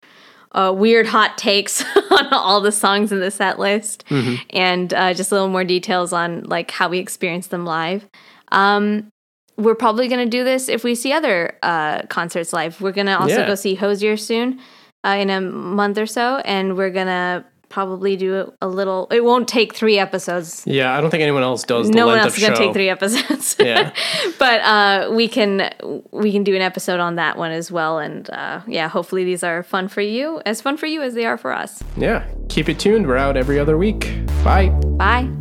uh, weird hot takes on all the songs in the set list and uh, just a little more details on like how we experienced them live. Um, we're probably going to do this if we see other uh, concerts live. We're going to also Yeah. go see Hozier soon uh, in a month or so and we're going to probably do a little it won't take three episodes Yeah, I don't think anyone else does the no one else is going to take three episodes. Yeah. but uh, we can we can do an episode on that one as well, and uh, yeah, hopefully these are fun for you, as fun for you as they are for us. Yeah. Keep it tuned. We're out every other week. Bye. Bye.